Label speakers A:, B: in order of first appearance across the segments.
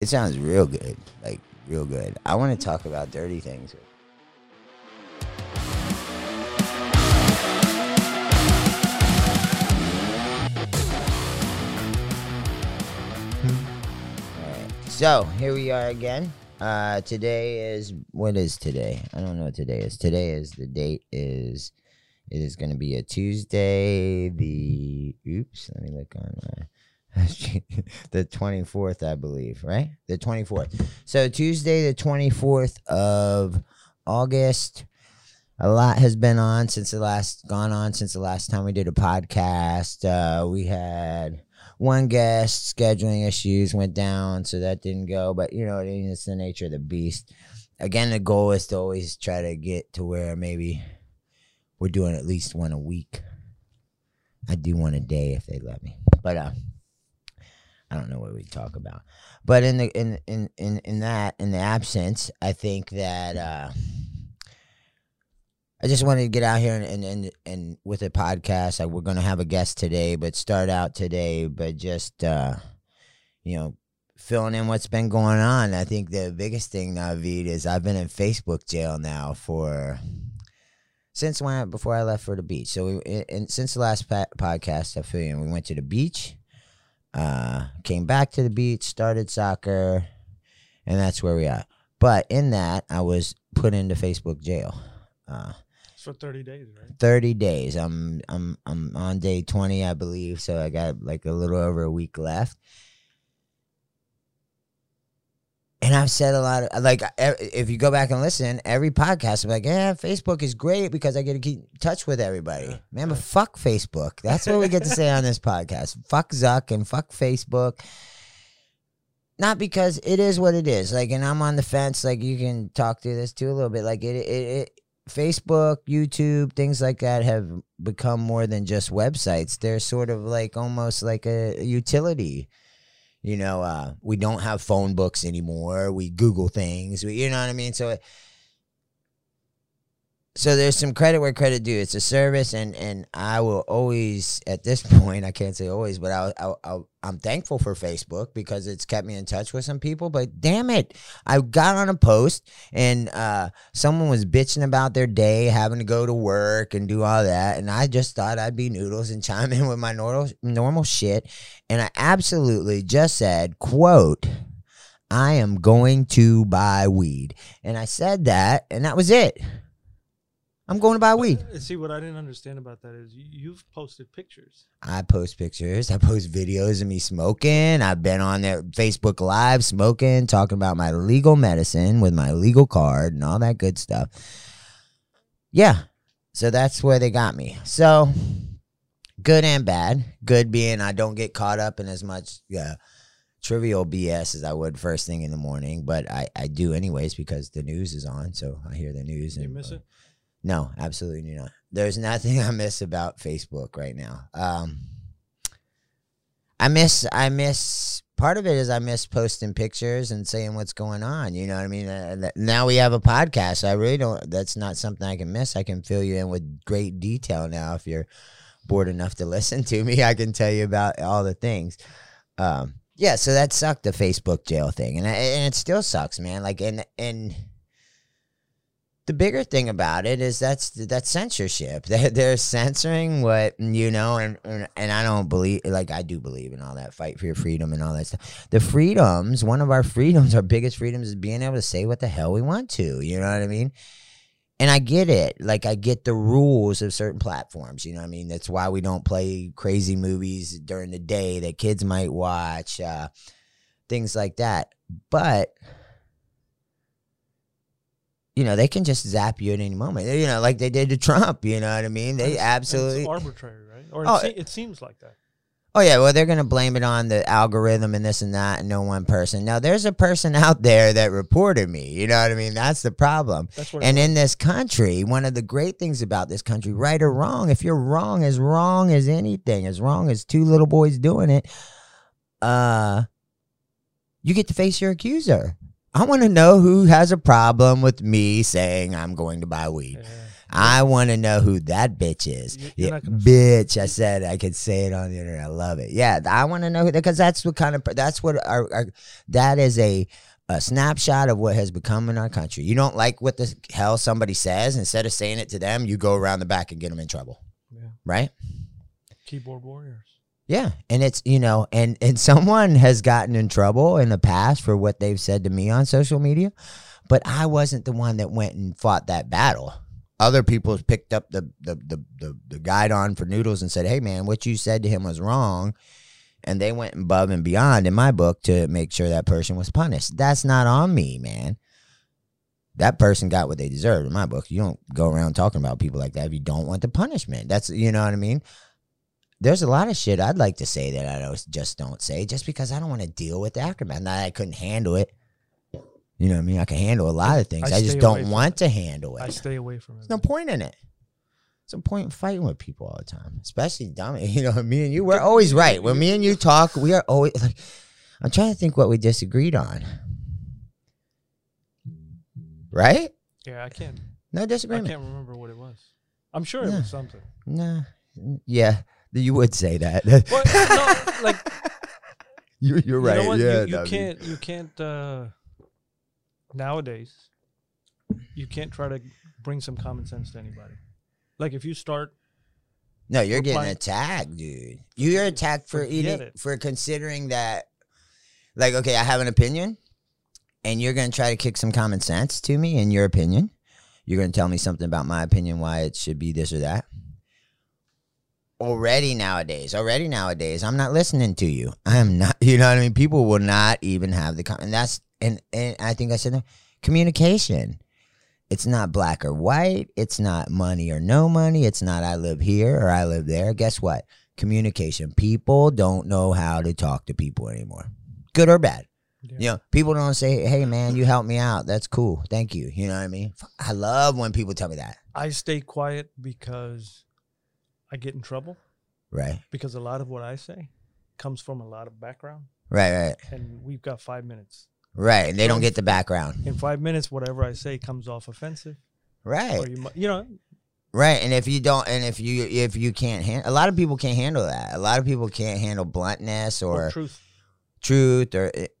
A: It sounds real good, like real good. I want to talk about dirty things. So here we are again. Uh, today is what is today? I don't know what today is. Today is the date is it is going to be a Tuesday. The oops, let me look on my the twenty fourth, I believe, right? The twenty fourth. So Tuesday, the twenty fourth of August. A lot has been on since the last gone on since the last time we did a podcast. Uh, we had one guest scheduling issues went down, so that didn't go. But you know, it's the nature of the beast. Again, the goal is to always try to get to where maybe we're doing at least one a week. I do one a day if they let me, but uh, I don't know what we talk about. But in the in in in in that in the absence, I think that uh, I just wanted to get out here and and and, and with a podcast. Like we're gonna have a guest today, but start out today, but just uh, you know. Filling in what's been going on. I think the biggest thing, Navid, is I've been in Facebook jail now for since when before I left for the beach. So we and since the last podcast, I feel you. We went to the beach, uh, came back to the beach, started soccer, and that's where we are. But in that, I was put into Facebook jail. Uh,
B: for 30 days, right?
A: 30 days. I'm I'm I'm on day 20, I believe. So I got like a little over a week left. And I've said a lot of like if you go back and listen, every podcast I'm like, yeah, Facebook is great because I get to keep in touch with everybody.
B: Yeah,
A: Man, but fuck Facebook. That's what we get to say on this podcast. Fuck Zuck and fuck Facebook. Not because it is what it is. Like, and I'm on the fence. Like, you can talk through this too a little bit. Like, it, it, it Facebook, YouTube, things like that have become more than just websites. They're sort of like almost like a utility. You know, uh, we don't have phone books anymore. We Google things. We, you know what I mean? So, so there's some credit where credit due. It's a service, and and I will always, at this point, I can't say always, but I, I, I I'm thankful for Facebook because it's kept me in touch with some people. But damn it, I got on a post and uh, someone was bitching about their day, having to go to work and do all that, and I just thought I'd be noodles and chime in with my normal normal shit, and I absolutely just said, "quote." I am going to buy weed. And I said that, and that was it. I'm going to buy weed.
B: See, what I didn't understand about that is you, you've posted pictures.
A: I post pictures. I post videos of me smoking. I've been on there Facebook Live smoking, talking about my legal medicine with my legal card and all that good stuff. Yeah. So that's where they got me. So good and bad. Good being I don't get caught up in as much uh, trivial BS as I would first thing in the morning, but I, I do anyways because the news is on. So I hear the news.
B: You
A: and,
B: miss
A: uh,
B: it?
A: No, absolutely not. There's nothing I miss about Facebook right now. Um, I miss, I miss. Part of it is I miss posting pictures and saying what's going on. You know what I mean? Uh, now we have a podcast. I really don't. That's not something I can miss. I can fill you in with great detail now. If you're bored enough to listen to me, I can tell you about all the things. Um, yeah, so that sucked the Facebook jail thing, and I- and it still sucks, man. Like, and and the bigger thing about it is that's that's censorship. They're, they're censoring what you know, and, and and I don't believe like I do believe in all that fight for your freedom and all that stuff. The freedoms, one of our freedoms, our biggest freedoms, is being able to say what the hell we want to. You know what I mean? And I get it. Like I get the rules of certain platforms. You know what I mean? That's why we don't play crazy movies during the day that kids might watch, uh, things like that. But you know, they can just zap you at any moment. You know, like they did to Trump. You know what I mean? They
B: it's-
A: absolutely.
B: It's arbitrary, right? Or
A: Oh,
B: it, se- it seems like that.
A: Oh yeah, well they're gonna blame it on the algorithm and this and that, and no one person. Now there's a person out there that reported me. You know what I mean? That's the problem.
B: That's.
A: And in this country, one of the great things about this country, right or wrong, if you're wrong as wrong as anything, as wrong as two little boys doing it, uh, you get to face your accuser. I want to know who has a problem with me saying I'm going to buy weed.
B: Yeah.
A: I want to know who that bitch is. Yeah, bitch. I said I could say it on the internet. I love it. Yeah, I want to know who because that's what kind of that's what our, our that is a a snapshot of what has become in our country. You don't like what the hell somebody says. Instead of saying it to them, you go around the back and get them in trouble.
B: Yeah.
A: Right?
B: Keyboard warriors.
A: Yeah, and it's you know, and and someone has gotten in trouble in the past for what they've said to me on social media, but I wasn't the one that went and fought that battle. Other people picked up the the the the, the guide on for noodles and said, "Hey, man, what you said to him was wrong," and they went above and beyond in my book to make sure that person was punished. That's not on me, man. That person got what they deserved in my book. You don't go around talking about people like that if you don't want the punishment. That's you know what I mean there's a lot of shit I'd like to say that I don't, just don't say just because I don't want to deal with the aftermath. Not that I couldn't handle it. You know what I mean? I can handle a lot of things.
B: I
A: I, just don't want to handle it.
B: I stay away from it.
A: There's no point in it. There's no point in fighting with people all the time, especially dumb. You know, me and you, we're always right. When me and you talk, we are always like, I'm trying to think what we disagreed on. Right?
B: Yeah, I can't.
A: No disagreement.
B: I can't remember what it was. I'm sure it
A: Yeah.
B: was something.
A: Nah. Yeah, you would say that.
B: No, like
A: you, you're right.
B: You know?
A: Yeah,
B: you, you can't. You can't. Uh, nowadays, you can't try to bring some common sense to anybody. Like if you start,
A: No, you're getting attacked, dude. You're attacked for eating
B: it.
A: for considering that like okay, I have an opinion and you're going to try to kick some common sense to me in your opinion. You're going to tell me something about my opinion why it should be this or that. Already nowadays, already nowadays, I'm not listening to you. I'm not, you know what I mean? People will not even have the, con- and that's, and, and I think I said that, communication. It's not black or white. It's not money or no money. It's not I live here or I live there. Guess what? Communication. People don't know how to talk to people anymore, good or bad.
B: yeah,
A: You know, people don't say, "Hey, man, you helped me out. That's cool. Thank you." You know what I mean? I love when people tell me that.
B: I stay quiet because I get in trouble
A: Right,
B: because a lot of what I say comes from a lot of background,
A: right, right,
B: and we've got five minutes.
A: right. And they don't get the background.
B: In five minutes, whatever I say comes off offensive,
A: Right,
B: or you, you know,
A: right. And if you don't, and if you if you can't handle, a lot of people can't handle that. A lot of people can't handle bluntness
B: or
A: or
B: truth.
A: truth or. It,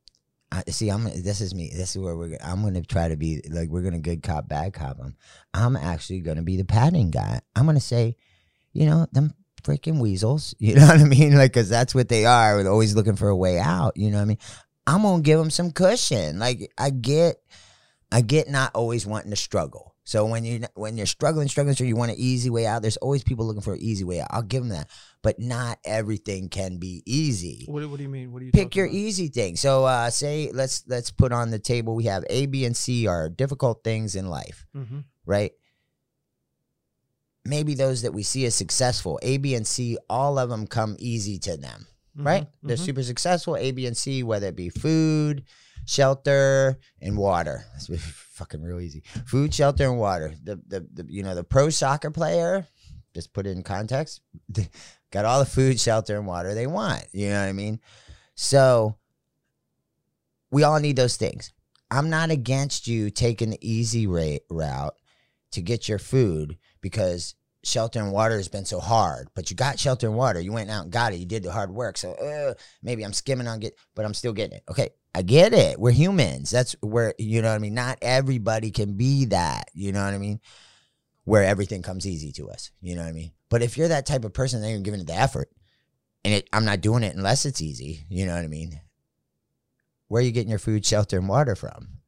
A: I, see, I'm. This is me. This is where we're. I'm gonna try to be like we're gonna good cop, bad cop. I'm. I'm actually gonna be the padding guy. I'm gonna say, you know, them freaking weasels. You know what I mean? Like, cause that's what they are. They're always looking for a way out. You know what I mean? I'm gonna give them some cushion. Like, I get, I get not always wanting to struggle. So when you when you're struggling, struggling, so you want an easy way out. There's always people looking for an easy way out. I'll give them that. But not everything can be easy
B: What, what do you mean? What do you
A: pick your
B: about?
A: easy thing. So uh say let's let's put on the table we have A, B, and C are difficult things in life,
B: Mhm.
A: right? Maybe those that we see as successful, A, B, and C, all of them come easy to them, right?
B: Mhm.
A: They're
B: Mhm.
A: super successful, A, B, and C, whether it be food, shelter, and water. That's fucking real easy. Food, shelter, and water. The the, the you know the pro soccer player, just put it in context, got all the food, shelter, and water they want. You know what I mean? So we all need those things. I'm not against you taking the easy rate route to get your food because shelter and water has been so hard. But you got shelter and water. You went out and got it. You did the hard work. So uh, maybe I'm skimming on get, but I'm still getting it. Okay, I get it. We're humans. That's where you know what I mean. Not everybody can be that. You know what I mean? Where everything comes easy to us. You know what I mean? But if you're that type of person, then you're giving it the effort, and it, I'm not doing it unless it's easy. You know what I mean? Where are you getting your food, shelter, and water from?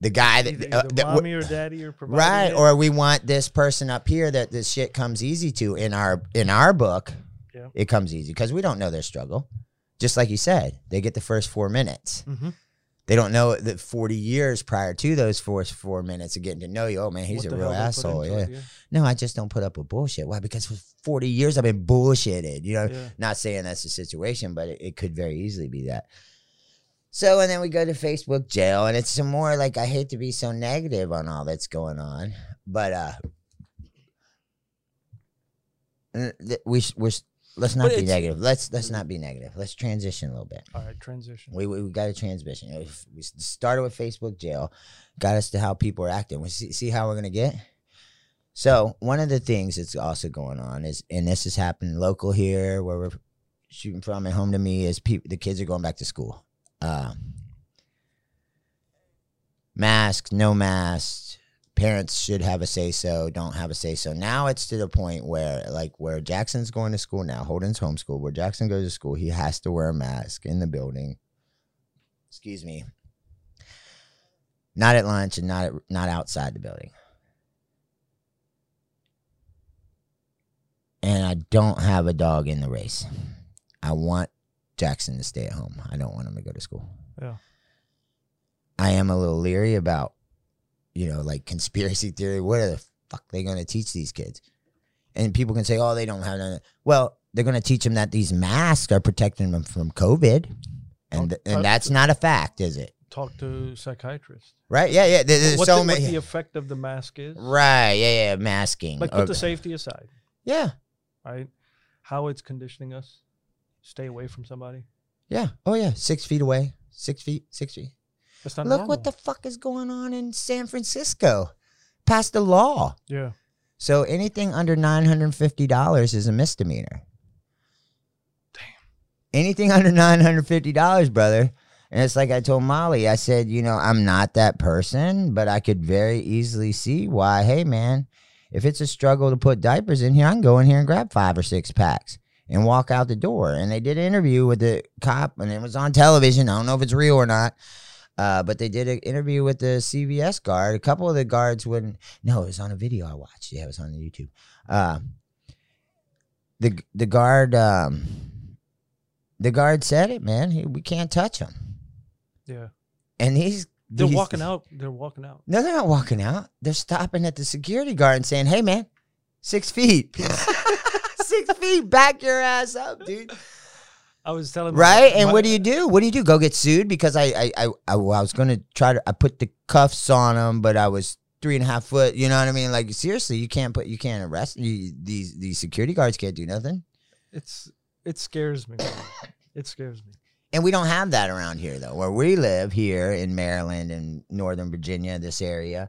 A: The guy that, uh, that
B: mommy or daddy or
A: right or we want this person up here that this shit comes easy to. In our in our book
B: Yeah.
A: it comes easy because we don't know their struggle. Just like you said they get the first four minutes.
B: Mhm.
A: they don't know that 40 years prior to those first four minutes of getting to know you. Oh man he's
B: What
A: a real
B: hell they put
A: asshole yeah. no i just don't put up with bullshit. Why? Because for 40 years i've been bullshitted you know?
B: Yeah.
A: not saying that's the situation, but it, it could very easily be that. So, and then we go to Facebook jail, and it's some more like I hate to be so negative on all that's going on, but uh, uh, we we're let's not
B: But
A: be negative. Let's let's not be negative. Let's transition a little bit.
B: All right, transition.
A: We we, we got a transition. We started with Facebook jail, got us to how people are acting. We see, see how we're gonna get. So one of the things that's also going on is, and this is happening local here, where we're shooting from, and home to me is people. The kids are going back to school. Uh, masks, no masks. Parents should have a say so. Don't have a say so. Now it's to the point where, like, where Jackson's going to school now. Holden's homeschool. Where Jackson goes to school, he has to wear a mask in the building. Excuse me. Not at lunch and not at, not outside the building. and I don't have a dog in the race. I want Jackson to stay at home. I don't want him to go to school.
B: Yeah.
A: I am a little leery about, you know, like conspiracy theory. What are the fuck they going to teach these kids? And people can say, oh, they don't have none. Well, they're going to teach them that these masks are protecting them from COVID. And,
B: Talk-
A: and that's
B: to-
A: not a fact, is it?
B: Talk to psychiatrists.
A: Right? Yeah, yeah. there- There's
B: what,
A: so
B: the,
A: many.
B: what the effect of the mask is.
A: right. Yeah, yeah. Masking.
B: Like put the safety aside,
A: yeah.
B: right? How it's conditioning us. Stay away from somebody.
A: Yeah. Oh, yeah. Six feet away. Six feet. Six feet. Look
B: normal.
A: what the fuck is going on in San Francisco. Passed the law.
B: yeah.
A: So anything under nine hundred and fifty dollars is a misdemeanor.
B: Damn.
A: Anything under nine hundred fifty dollars, brother. And it's like I told Molly, I said, you know, I'm not that person, but I could very easily see why. Hey, man, if it's a struggle to put diapers in here, I can go in here and grab five or six packs and walk out the door. And they did an interview with the cop, and it was on television. I don't know if it's real or not. Uh, but they did an interview with the CVS guard. A couple of the guards wouldn't. No, it was on a video I watched. Yeah, it was on the YouTube. Uh, the the guard um, the guard said it, man. He, we can't touch him,
B: Yeah.
A: and he's
B: They're walking out. They're walking out.
A: No, they're not walking out. They're stopping at the security guard and saying, "Hey, man, six feet, six feet, back your ass up, dude."
B: I was telling
A: Right? And
B: my-
A: what do you do? What do you do? Go get sued because I I I, I, I was gonna try to I put the cuffs on him, but I was three and a half foot. You know what I mean? Like seriously, you can't put you can't arrest you, these these security guards can't do nothing,
B: It's it scares me. it scares me.
A: and we don't have that around here though. Where we live here in Maryland and Northern Virginia, this area.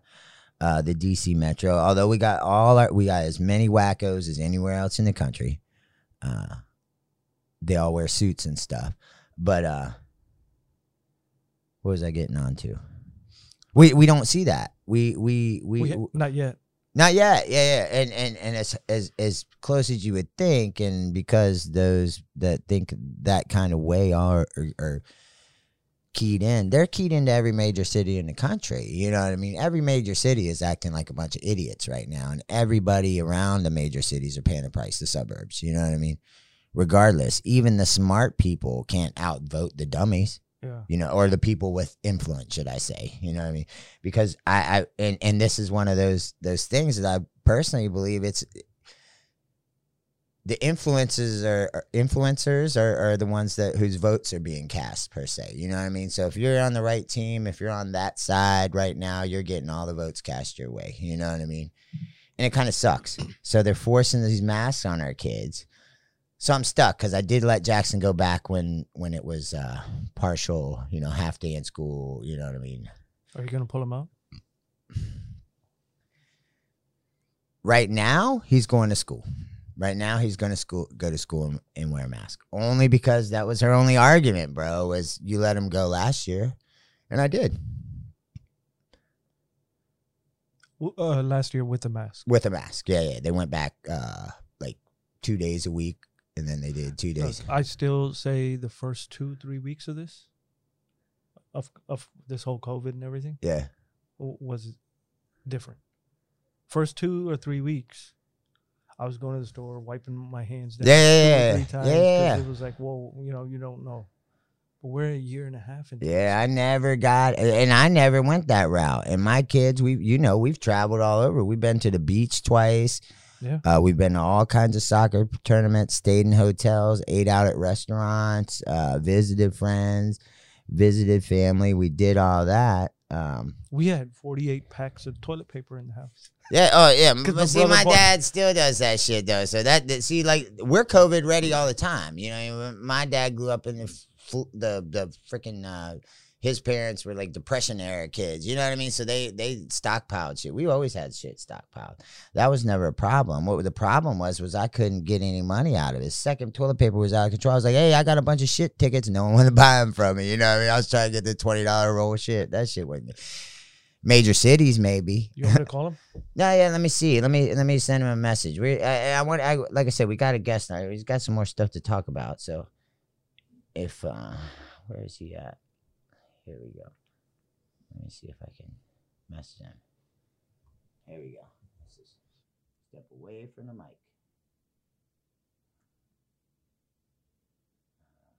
A: Uh, the DC Metro. Although we got all our, we got as many wackos as anywhere else in the country. Uh, they all wear suits and stuff. But uh, what was I getting on to? We we don't see that. We we we,
B: We, not yet.
A: not yet. Yeah, yeah. And and and as as as close as you would think, and because those that think that kind of way are are, are keyed in, they're keyed into every major city in the country. You know what I mean? Every major city is acting like a bunch of idiots right now, and everybody around the major cities are paying the price. The suburbs. You know what I mean? Regardless, even the smart people can't outvote the dummies
B: Yeah.
A: you know, or the people with influence, should I say? You know what I mean? Because I, I and and this is one of those those things that I personally believe it's the influences are are- influencers are, are the ones that whose votes are being cast per se. You know what I mean? So if you're on the right team, if you're on that side right now, you're getting all the votes cast your way. You know what I mean? And it kind of sucks. So they're forcing these masks on our kids. So I'm stuck because I did let Jackson go back when when it was uh, partial, you know, half day in school. You know what I mean?
B: Are you gonna pull him out?
A: Right now, he's going to school. Right now, he's going to school, go to school and, and wear a mask. Only because that was her only argument, bro. Was you let him go last year, and I did
B: Uh, last year with a mask.
A: with a mask. Yeah, yeah. They went back uh, like two days a week, and then they did two days.
B: I still say the first two three weeks of this, of of this whole COVID and everything,
A: Yeah,
B: was different. First two or three weeks, I was going to the store, wiping my hands down
A: Yeah,
B: two
A: yeah, yeah.
B: three times.
A: Yeah, yeah.
B: It was like, well, you know, you don't know. But we're a year and a half into
A: Yeah, I never got, and I never went that route. And my kids, we, you know, we've traveled all over. We've been to the beach twice.
B: Yeah.
A: Uh, we've been to all kinds of soccer tournaments, stayed in hotels, ate out at restaurants, uh, visited friends, visited family. We did all that. Um,
B: We had 48 packs of toilet paper in the house.
A: Yeah. Oh, yeah. But see, my dad still does that shit though. So that, that see, like we're COVID ready all the time. You know, my dad grew up in the the the freaking uh, his parents were like depression era kids. You know what I mean? So they they stockpiled shit. We always had shit stockpiled. That was never a problem. What the problem was was I couldn't get any money out of it. Second toilet paper was out of control. I was like, hey, I got a bunch of shit tickets. No one wanted to buy them from me. You know what I mean? I was trying to get the twenty dollar roll of shit. That shit wasn't. Major cities, maybe.
B: You want me to call him?
A: Yeah, yeah. Let me see. Let me let me send him a message. We, I, I want. I like I said, we got a guest now. He's got some more stuff to talk about. So, if uh, where is he at? Here we go. Let me see if I can message him. Here we go. Let's step away from the mic. Oh.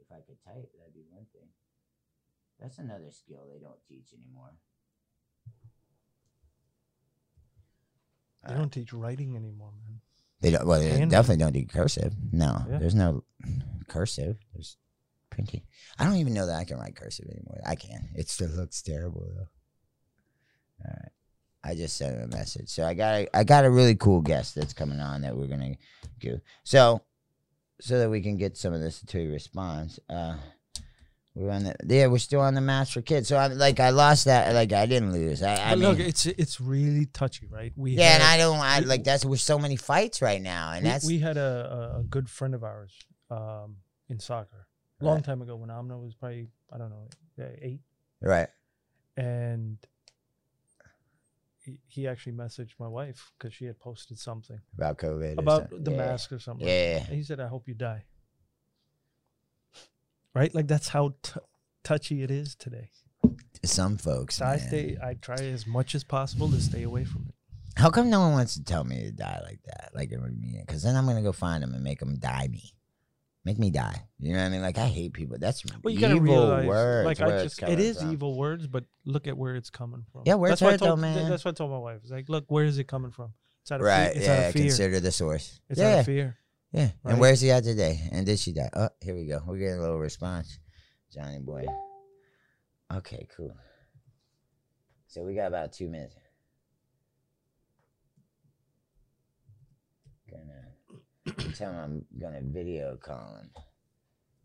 A: If I could type, that'd be one thing. That's another skill they don't teach anymore.
B: They don't teach writing anymore, man.
A: They don't. Well, they
B: Handwritten.
A: definitely don't do cursive. No,
B: Yeah.
A: there's no cursive. There's printing. I don't even know that I can write cursive anymore. I can. It still looks terrible though. All right. I just sent him a message. So I got a, I got a really cool guest that's coming on that we're gonna do. So so that we can get some of this to response. Uh we're on the yeah, we're still on the match for kids. So I like I lost that like I didn't lose. I, I mean,
B: look, it's it's really touchy, right? We
A: yeah, and I don't I
B: we-
A: like that's with so many fights right now, and
B: we,
A: that's
B: we had a, a, good friend of ours um, in soccer a long
A: Right.
B: time ago when Amna was probably I don't know eight,
A: right.
B: and he, he actually messaged my wife because she had posted something
A: about COVID.
B: about
A: something.
B: the
A: yeah.
B: mask or something.
A: Yeah.
B: and he said, "I hope you die." Right, like that's how t- touchy it is today.
A: Some folks.
B: So I stay. I try as much as possible to stay away from it.
A: How come no one wants to tell me to die like that? Like in a meeting? Because then I'm gonna go find them and make them die me. Make me die. You know what I mean? Like I hate people. That's
B: Well, you
A: evil
B: realize,
A: words.
B: like I just, it is
A: from.
B: evil words, but look at where it's coming from.
A: Yeah, where
B: that's
A: it's
B: what I
A: though,
B: told,
A: man.
B: That's what I told my wife. It's like, look, where is it coming from? It's out of
A: Right?
B: fear. It's out
A: yeah.
B: of fear.
A: Consider the source.
B: it's
A: yeah.
B: out of fear.
A: Yeah.
B: right?
A: And where's he at today? And did she die? Oh, here we go. We're getting a little response. Johnny boy. Okay, cool. So we got about two minutes. Gonna tell him I'm gonna video call him.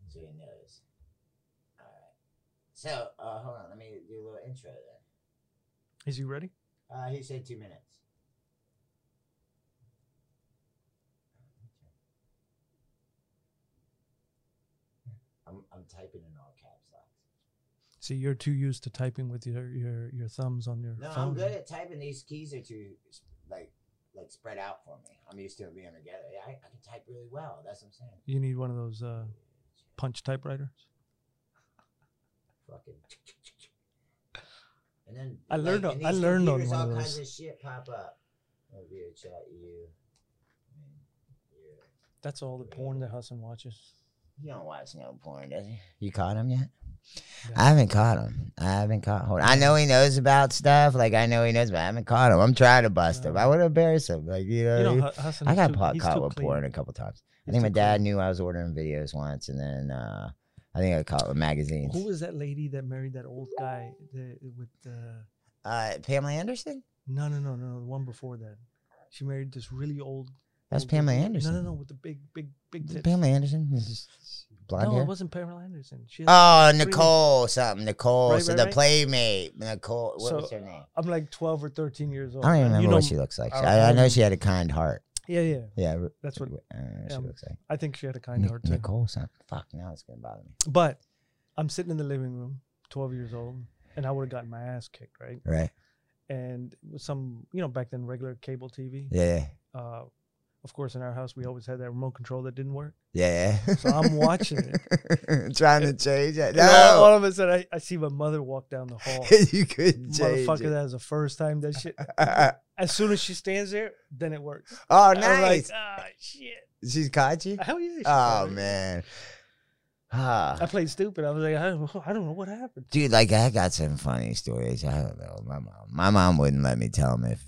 A: So he knows. Alright. So uh hold on, let me do a little intro then.
B: Is he ready?
A: Uh he said two minutes. Typing in all caps lock.
B: See, you're too used to typing with your your, your thumbs on your
A: No,
B: phone.
A: I'm good at typing. These keys are too like like spread out for me. I'm used to it being together. Yeah, I, I can type really well. That's what I'm saying.
B: You need one of those uh, punch typewriters.
A: Fucking. And then
B: I learned
A: like,
B: on- I learned on one
A: all
B: of
A: kinds
B: those.
A: of shit pop up. Video chat you. I mean, yeah.
B: That's all the porn that Hassan watches.
A: He don't watch no porn, does he? You caught him yet?
B: Yeah.
A: I haven't caught him. I haven't caught. Hold on. I know he knows about stuff. Like I know he knows, but I haven't caught him. I'm trying to bust him.
B: No.
A: I would embarrass him. Like you know.
B: You know,
A: he- I got
B: too,
A: caught, caught with porn a couple times. I think my dad
B: clean.
A: knew I was ordering videos once, and then uh, I think I got caught with magazines.
B: Who was that lady that married that old guy the, with the?
A: Uh, Pamela Anderson.
B: No, no, no, no, the one before that. She married this really old.
A: That's
B: old
A: Pamela
B: lady.
A: Anderson.
B: No, no, no, with the big, big, big tits.
A: Pamela Anderson. Blonde
B: no,
A: hair.
B: it wasn't Pamela Anderson. She
A: Oh, Nicole something. Nicole.
B: Right,
A: so
B: right,
A: the
B: right.
A: playmate. Nicole. What
B: So,
A: was her name?
B: I'm like 12 or 13 years old.
A: I don't even remember
B: you know,
A: what she looks like. I, I know she had a kind heart.
B: Yeah, yeah.
A: Yeah.
B: That's what
A: know what she
B: um,
A: looks like.
B: I think she had a kind
A: Nic-
B: heart too.
A: Nicole something. Fuck. Now it's gonna bother me.
B: But I'm sitting in the living room, 12 years old, and I would have gotten my ass kicked, right?
A: Right.
B: And some, you know, back then regular cable TV.
A: Yeah.
B: Uh, of course, in our house, we always had that remote control that didn't work.
A: Yeah.
B: So I'm watching it.
A: Trying to change it.
B: And all, all of a sudden, I, I see my mother walk down the hall.
A: you couldn't change
B: Motherfucker,
A: it.
B: that was the first time that shit. As soon as she stands there, then it works.
A: oh,
B: I was like,
A: nice.
B: ah, shit.
A: She's caught you.
B: Hell yeah.
A: Oh man. Ah.
B: I played stupid. I was like, I don't, I don't know what happened.
A: Dude, like I got some funny stories. I don't know. My mom, my mom wouldn't let me tell him if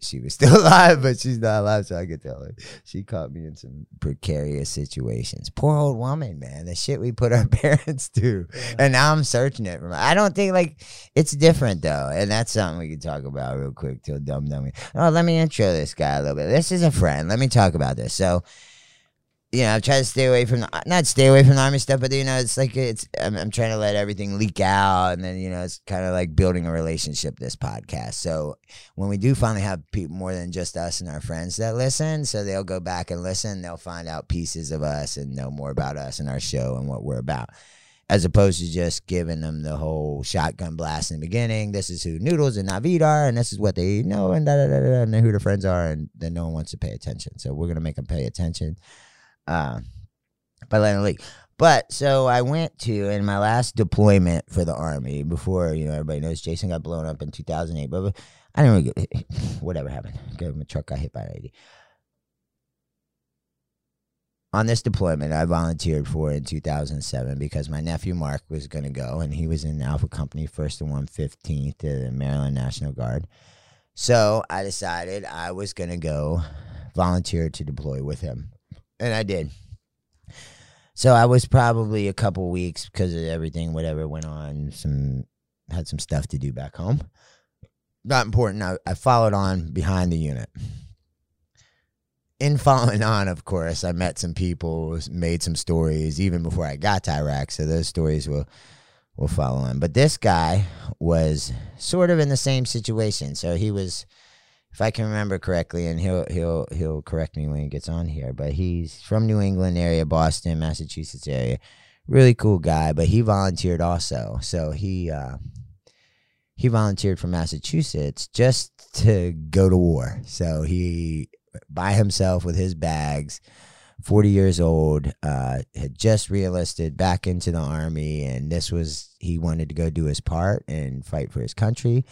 A: she was still alive, but she's not alive, so I could tell her. She caught me in some precarious situations. Poor old woman, man. The shit we put our parents through,
B: Yeah.
A: and now I'm searching it. For I don't think like it's different though, and that's something we can talk about real quick till dumb dummy. Oh, let me intro this guy a little bit. This is a friend. Let me talk about this. So. You know, I've tried to stay away from the, not stay away from the army stuff, but you know, it's like it's I'm, I'm trying to let everything leak out, and then you know, it's kind of like building a relationship. This podcast, so when we do finally have people more than just us and our friends that listen, so they'll go back and listen, they'll find out pieces of us and know more about us and our show and what we're about. As opposed to just giving them the whole shotgun blast in the beginning. This is who Noodles and Navid are, and this is what they know, and da da da da, and who their friends are, and then no one wants to pay attention. So we're gonna make them pay attention uh, by it leak. But so I went to in my last deployment for the army before you know everybody knows Jason got blown up in 2008. But I didn't really get whatever happened. My truck got hit by an IED. On this deployment, I volunteered for in 2007 because my nephew Mark was going to go, and he was in Alpha Company, first and 115th to the Maryland National Guard. So I decided I was going to go volunteer to deploy with him and I did. So I was probably a couple weeks because of everything, whatever went on. Some had some stuff to do back home. Not important. I, I followed on behind the unit. In following on, of course, I met some people, made some stories even before I got to Iraq. So those stories will will follow on. But this guy was sort of in the same situation. So he was if I can remember correctly, and he'll he'll he'll correct me when he gets on here, but he's from New England area, Boston, Massachusetts area. Really cool guy, but he volunteered also. So he uh, he volunteered for Massachusetts just to go to war. So he by himself with his bags. 40 years old, uh, had just reenlisted back into the army, and this was he wanted to go do his part and fight for his country.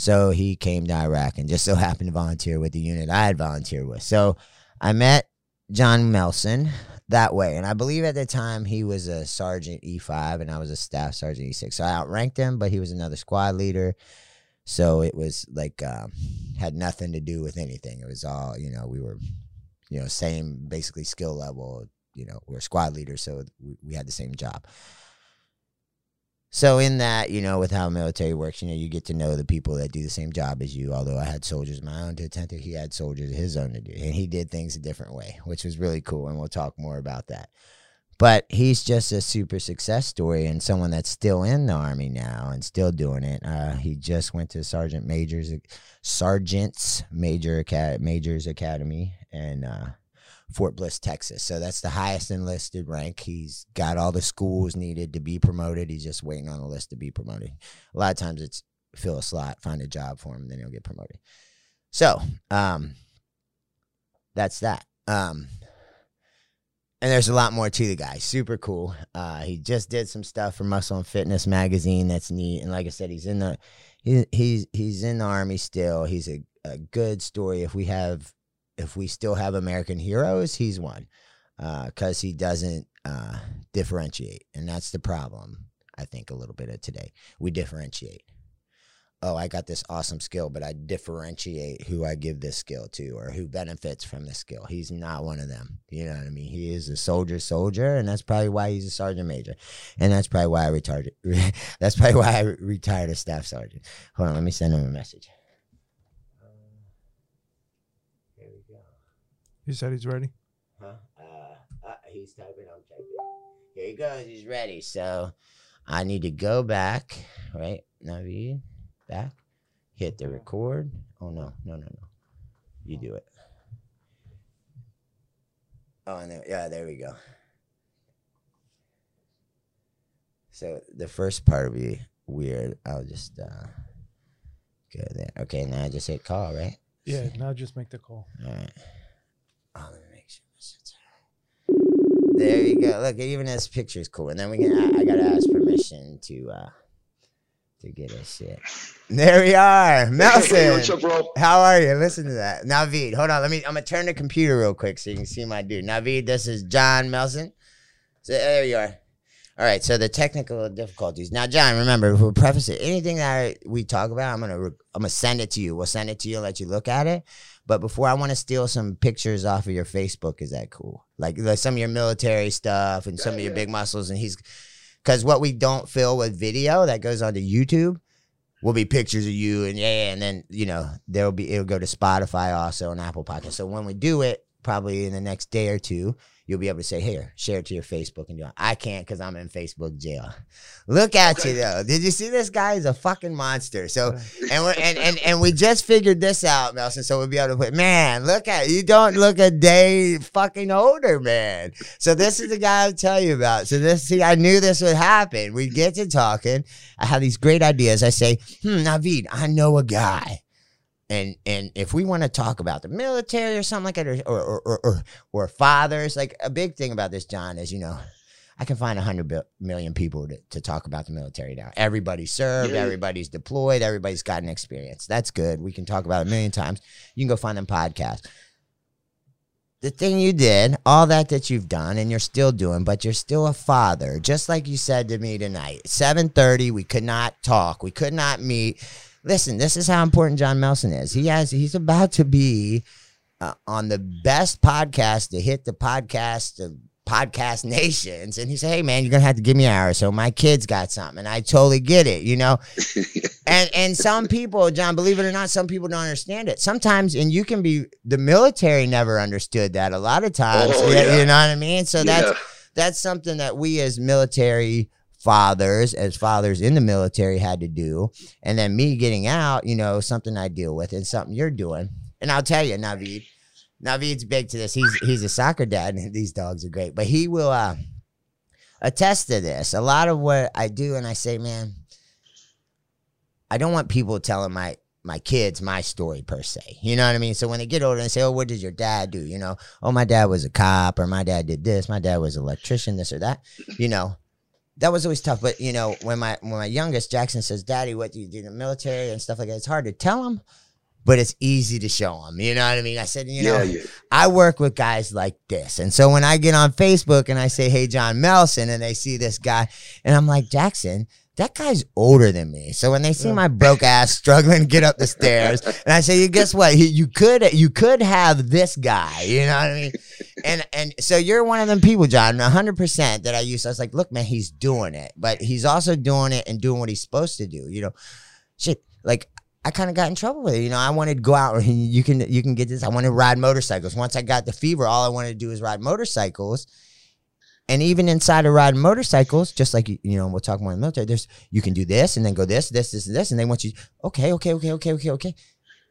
A: So he came to Iraq and just so happened to volunteer with the unit I had volunteered with. So I met John Melson that way. And I believe at the time he was a sergeant E5 and I was a staff sergeant E6. So I outranked him, but he was another squad leader. So it was like, um, had nothing to do with anything. It was all, you know, we were, you know, same basically skill level. You know, we we're squad leaders, so we, we had the same job. So in that, you know, with how military works, you know, you get to know the people that do the same job as you. Although I had soldiers my own to attend to, he had soldiers his own to do, and he did things a different way, which was really cool. And we'll talk more about that. But he's just a super success story and someone that's still in the army now and still doing it. Uh, he just went to Sergeant Major's Sergeant's Major Acad- Majors Academy and uh, Fort Bliss, Texas. So that's the highest enlisted rank. He's got all the schools needed to be promoted. He's just waiting on the list to be promoted. A lot of times it's fill a slot, find a job for him, then he'll get promoted. So, um, that's that. Um, and there's a lot more to the guy. Super cool. Uh, he just did some stuff for Muscle and Fitness magazine. That's neat. And like I said, he's in the he, he's he's in the army still. He's a, a good story. If we have if we still have American heroes, he's one because uh, he doesn't uh, differentiate, and that's the problem. I think a little bit of today we differentiate. Oh, I got this awesome skill, but I differentiate who I give this skill to or who benefits from this skill. He's not one of them. You know what I mean? He is a soldier, soldier, and that's probably why he's a sergeant major, and that's probably why I retired. that's probably why I retired a staff sergeant. Hold on, let me send him a message.
B: He said he's ready.
A: Huh? Uh, uh, he's typing. I'm typing. Here he goes. He's ready. So I need to go back. Right, Navid, back. Hit the record. Oh no, no, no, no. You do it. Oh, and yeah, there we go. So the first part will be weird. I'll just uh, go there. Okay, now I just hit call, right?
B: Yeah, now just make the call.
A: All right. Oh, let me make sure There you go. Look, it even his picture's cool. And then we can. I, I gotta ask permission to uh to get a shit. There we are, Melson. Hey, what's up, bro? How are you? Listen to that, Navid. Hold on. Let me. I'm gonna turn the computer real quick so you can see my dude. Navid, this is John Melson. So there you are. All right, so the technical difficulties. Now, John, remember, we'll preface it. Anything that we talk about, I'm gonna I'm gonna send it to you. We'll send it to you, let you look at it. But before I want to steal some pictures off of your Facebook, is that cool? Like, like some of your military stuff and some of your yeah. big muscles, and he's because what we don't fill with video that goes onto YouTube will be pictures of you, and yeah, and then you know there'll be it'll go to Spotify also and Apple Podcast. So when we do it, probably in the next day or two, you'll be able to say, here, share it to your Facebook and it. I can't because I'm in Facebook jail. Look at
C: Okay.
A: you though. Did you see this guy is a fucking monster? So and we're and, and and we just figured this out, Melson. So we'll be able to put man, look at you don't look a day fucking older, man. So this is the guy I'm telling you about. So this see, I knew this would happen. We get to talking. I have these great ideas. I say, hmm, Navid, I know a guy. And and if we want to talk about the military or something like that, or or or, or, or, fathers, like a big thing about this, John, is you know, I can find a hundred bil- million people to, to talk about the military now. Everybody's served,
C: Yeah.
A: everybody's deployed, everybody's got an experience. That's good. We can talk about it a million times. You can go find them podcasts. The thing you did, all that that you've done, and you're still doing, but you're still a father, just like you said to me tonight. Seven thirty, we could not talk, we could not meet. Listen, this is how important John Melson is. He has, he's about to be uh, on the best podcast to hit the podcast of podcast nations. And he said hey man you're gonna have to give me an hour so. My kids got something and i totally get it you know? And and some people john believe it or not some people don't understand it. Sometimes and you can be the military never understood that a lot of times
C: Oh,
A: yeah, you know what i mean? So that's
C: Yeah.
A: that's something that we as military fathers as fathers in the military had to do. And then me getting out you know something i deal with and something you're doing. And i'll tell you navid navid's big to this. He's he's a soccer dad. And these dogs are great. But he will uh attest to this. A lot of what i do and i say man i don't want people telling my my kids my story per se. You know what i mean? So when they get older and say oh what did your dad do? You know oh my dad was a cop or my dad did this my dad was an electrician this or that. You know that was always tough but you know when my when my youngest jackson says daddy what do you do in the military and stuff like that it's hard to tell him but it's easy to show him you know what i mean i said you know
C: yeah, yeah.
A: I work with guys like this. And so when I get on Facebook and I say, hey, John Melson, and they see this guy, and I'm like, Jackson, that guy's older than me. So when they see
B: Yeah.
A: my broke ass struggling to get up the stairs, and I say, you guess what? You could you could have this guy, you know what I mean? And and so you're one of them people, John, 100 percent that I used. I was like, look, man, he's doing it, but he's also doing it and doing what he's supposed to do. You know, shit, like I kind of got in trouble with it. You know, I wanted to go out and you can you can get this. I wanted to ride motorcycles. Once I got the fever, all I wanted to do was ride motorcycles. And even inside of riding motorcycles, just like you know, we'll talk more in the military. There's you can do this and then go this, this, this, and this, and they want you. Okay, okay, okay, okay, okay, okay.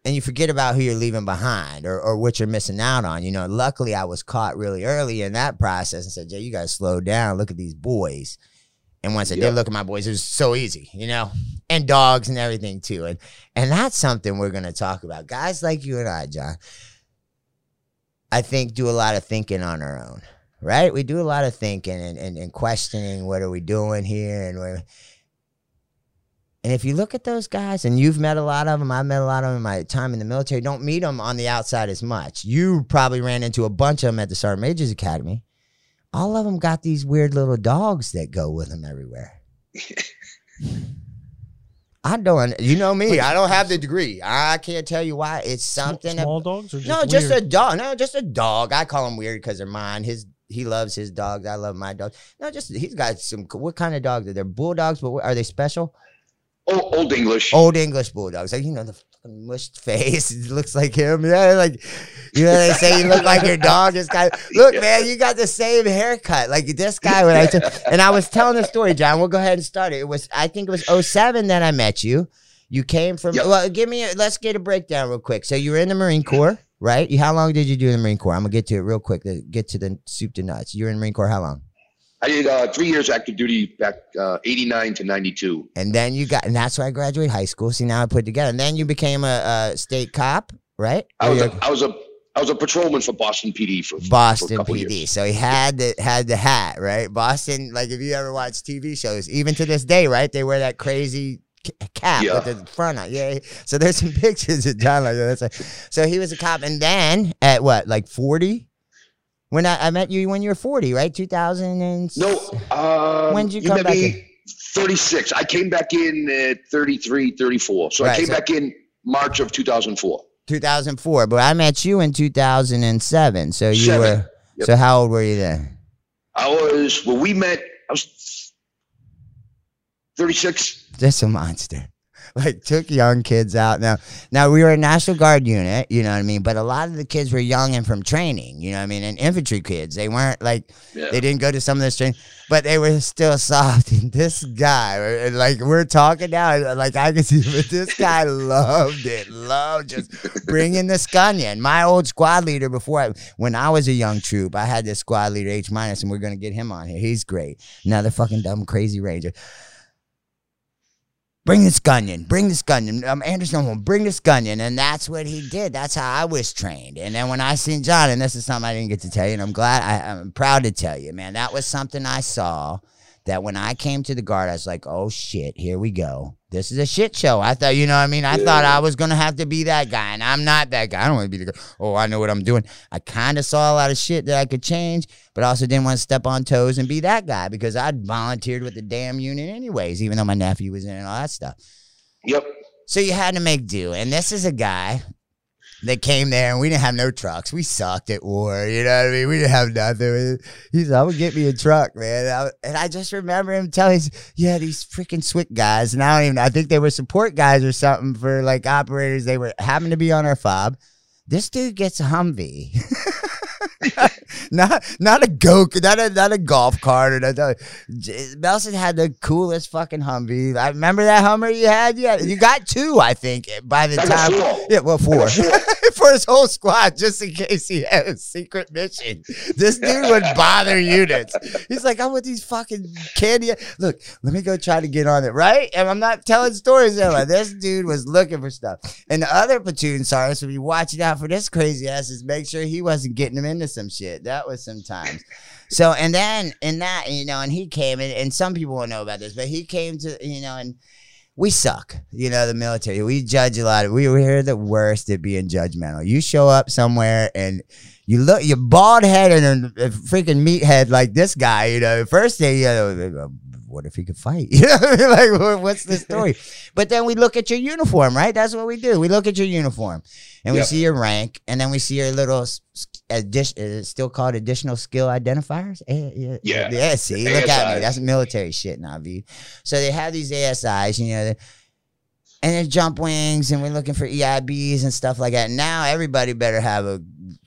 A: And you forget about who you're leaving behind or, or what you're missing out on. You know, luckily I was caught really early in that process and said, Jay, you gotta slow down. Look at these boys. And once I
C: Yeah.
A: did look at my boys, it was so easy, you know, and dogs and everything too. And and that's something we're gonna talk about. Guys like you and I, John, I think do a lot of thinking on our own, right? We do a lot of thinking and, and, and questioning what are we doing here and where. And if you look at those guys, and you've met a lot of them, I've met a lot of them in my time in the military. Don't meet them on the outside as much. You probably ran into a bunch of them at the Sergeant Major's Academy. All of them got these weird little dogs that go with them everywhere. I don't. You know me. I don't have the degree. I can't tell you why. It's something. ab-
B: Small dogs or just
A: no, just a dog. No, just a dog. I call them weird because they're mine. His he loves his dogs. I love my dogs. No, just he's got some. What kind of dogs are they? Bulldogs, but what, are they special?
C: Oh, old English.
A: Old English bulldogs. Like you know the fucking mushed face. It looks like him. Yeah, like you know they say you look like your dog. This guy. Look, man, you got the same haircut. Like this guy when I took. And I was telling the story, John. We'll go ahead and start it. It was I think it was 07 that I met you. You came from.
C: Yep.
A: Well, give me. A, let's get a breakdown real quick. So you were in the Marine Corps, right? You, how long did you do in the Marine Corps? I'm gonna get to it real quick. To get to the soup to nuts. You're in the Marine Corps how long?
C: I did uh, three years active duty back uh, 89 to 92.
A: And then you got, and that's why I graduated high school. See, now I put it together. And then you became a, a state cop, right?
C: I was a, I was a I was a patrolman for Boston PD for, for
A: Boston
C: couple
A: PD.
C: years.
A: So he had the had the hat, right? Boston, like if you ever watch TV shows, even to this day, right? They wear that crazy cap
C: Yeah.
A: with the front on. Yeah. So there's some pictures of John like that. Like, so he was a cop, and then at what, like 40? When I, I met you when you were 40, right? 2000 and
C: No, uh,
A: When did you come
C: met
A: back
C: 36. I came back in at 33, 34. So
A: Right,
C: I came
A: so-
C: back in March of 2004.
A: 2004, but I met you in 2007. So you
C: Seven.
A: were.
C: Yep.
A: So how old were you then?
C: I was well. We met. I was 36.
A: Just a monster. like took young kids out. Now, now we were a National Guard unit, you know what I mean. But a lot of the kids were young and from training, you know what I mean, and infantry kids. They weren't like
C: Yeah.
A: they didn't go to some of this training, but they were still soft. And this guy, like we're talking now, like I can see, but this guy loved it, loved just bringing the scunion. My old squad leader before, I, when I was a young troop, I had this squad leader H minus, and we're gonna get him on here. He's great. Another fucking dumb crazy ranger. Bring the scunion, bring the scunion. Um, Anderson, will bring the scunion, and that's what he did. That's how I was trained. And then when I seen John, and this is something I didn't get to tell you, and I'm glad, I, I'm proud to tell you, man. That was something I saw that when I came to the guard, I was like, oh shit, here we go. This is a shit show. I thought, you know what I mean? I thought I was gonna have to be that guy, and I'm not that guy. I don't want to be the guy. Oh, I know what I'm doing. I kind of saw a lot of shit that I could change, but I also didn't want to step on toes and be that guy because I'd volunteered with the damn unit anyways, even though my nephew was in and all that stuff.
C: Yep.
A: So you had to make do. And this is a guy that came there and we didn't have no trucks. We sucked at war. You know what I mean? We didn't have nothing. He's like, I'm gonna get me a truck, man. And I, and I just remember him telling yeah, these freaking SWIC guys. And I don't even, I think they were support guys or something for like operators. They were happened to be on our fob. This dude gets a Humvee. not not a go not a not a golf cart or not, J- Melson had the coolest fucking Humvee. I remember that Hummer you had. Yeah, you got two, I think, by the
C: I
A: time.
C: four.
A: Yeah, well, four for his whole squad, just in case he had a secret mission. This dude would bother units. He's like, I want these fucking candy. Look, let me go try to get on it, right? And I'm not telling stories. Emma. This dude was looking for stuff, and the other platoon sergeants would be watching out for this crazy ass. Is make sure he wasn't getting him into some shit. That was sometimes. So and then in that, you know, and he came and, and some people won't know about this, but he came to, you know, and we suck, you know, the military. We judge a lot of we we're the worst at being judgmental. You show up somewhere and you look you're bald headed and a freaking meathead like this guy, you know. First day, you know, what if he could fight? You know, what I mean? like what's the story? but then we look at your uniform, right? That's what we do. We look at your uniform and we see your rank, and then we see your little addition. Is uh, it still called additional skill identifiers? Yeah,
C: Yeah.
A: yeah. See, look at me. That's military shit V. So they have these ASIs, you know, and there's jump wings, and we're looking for EIBs and stuff like that. Now everybody better have a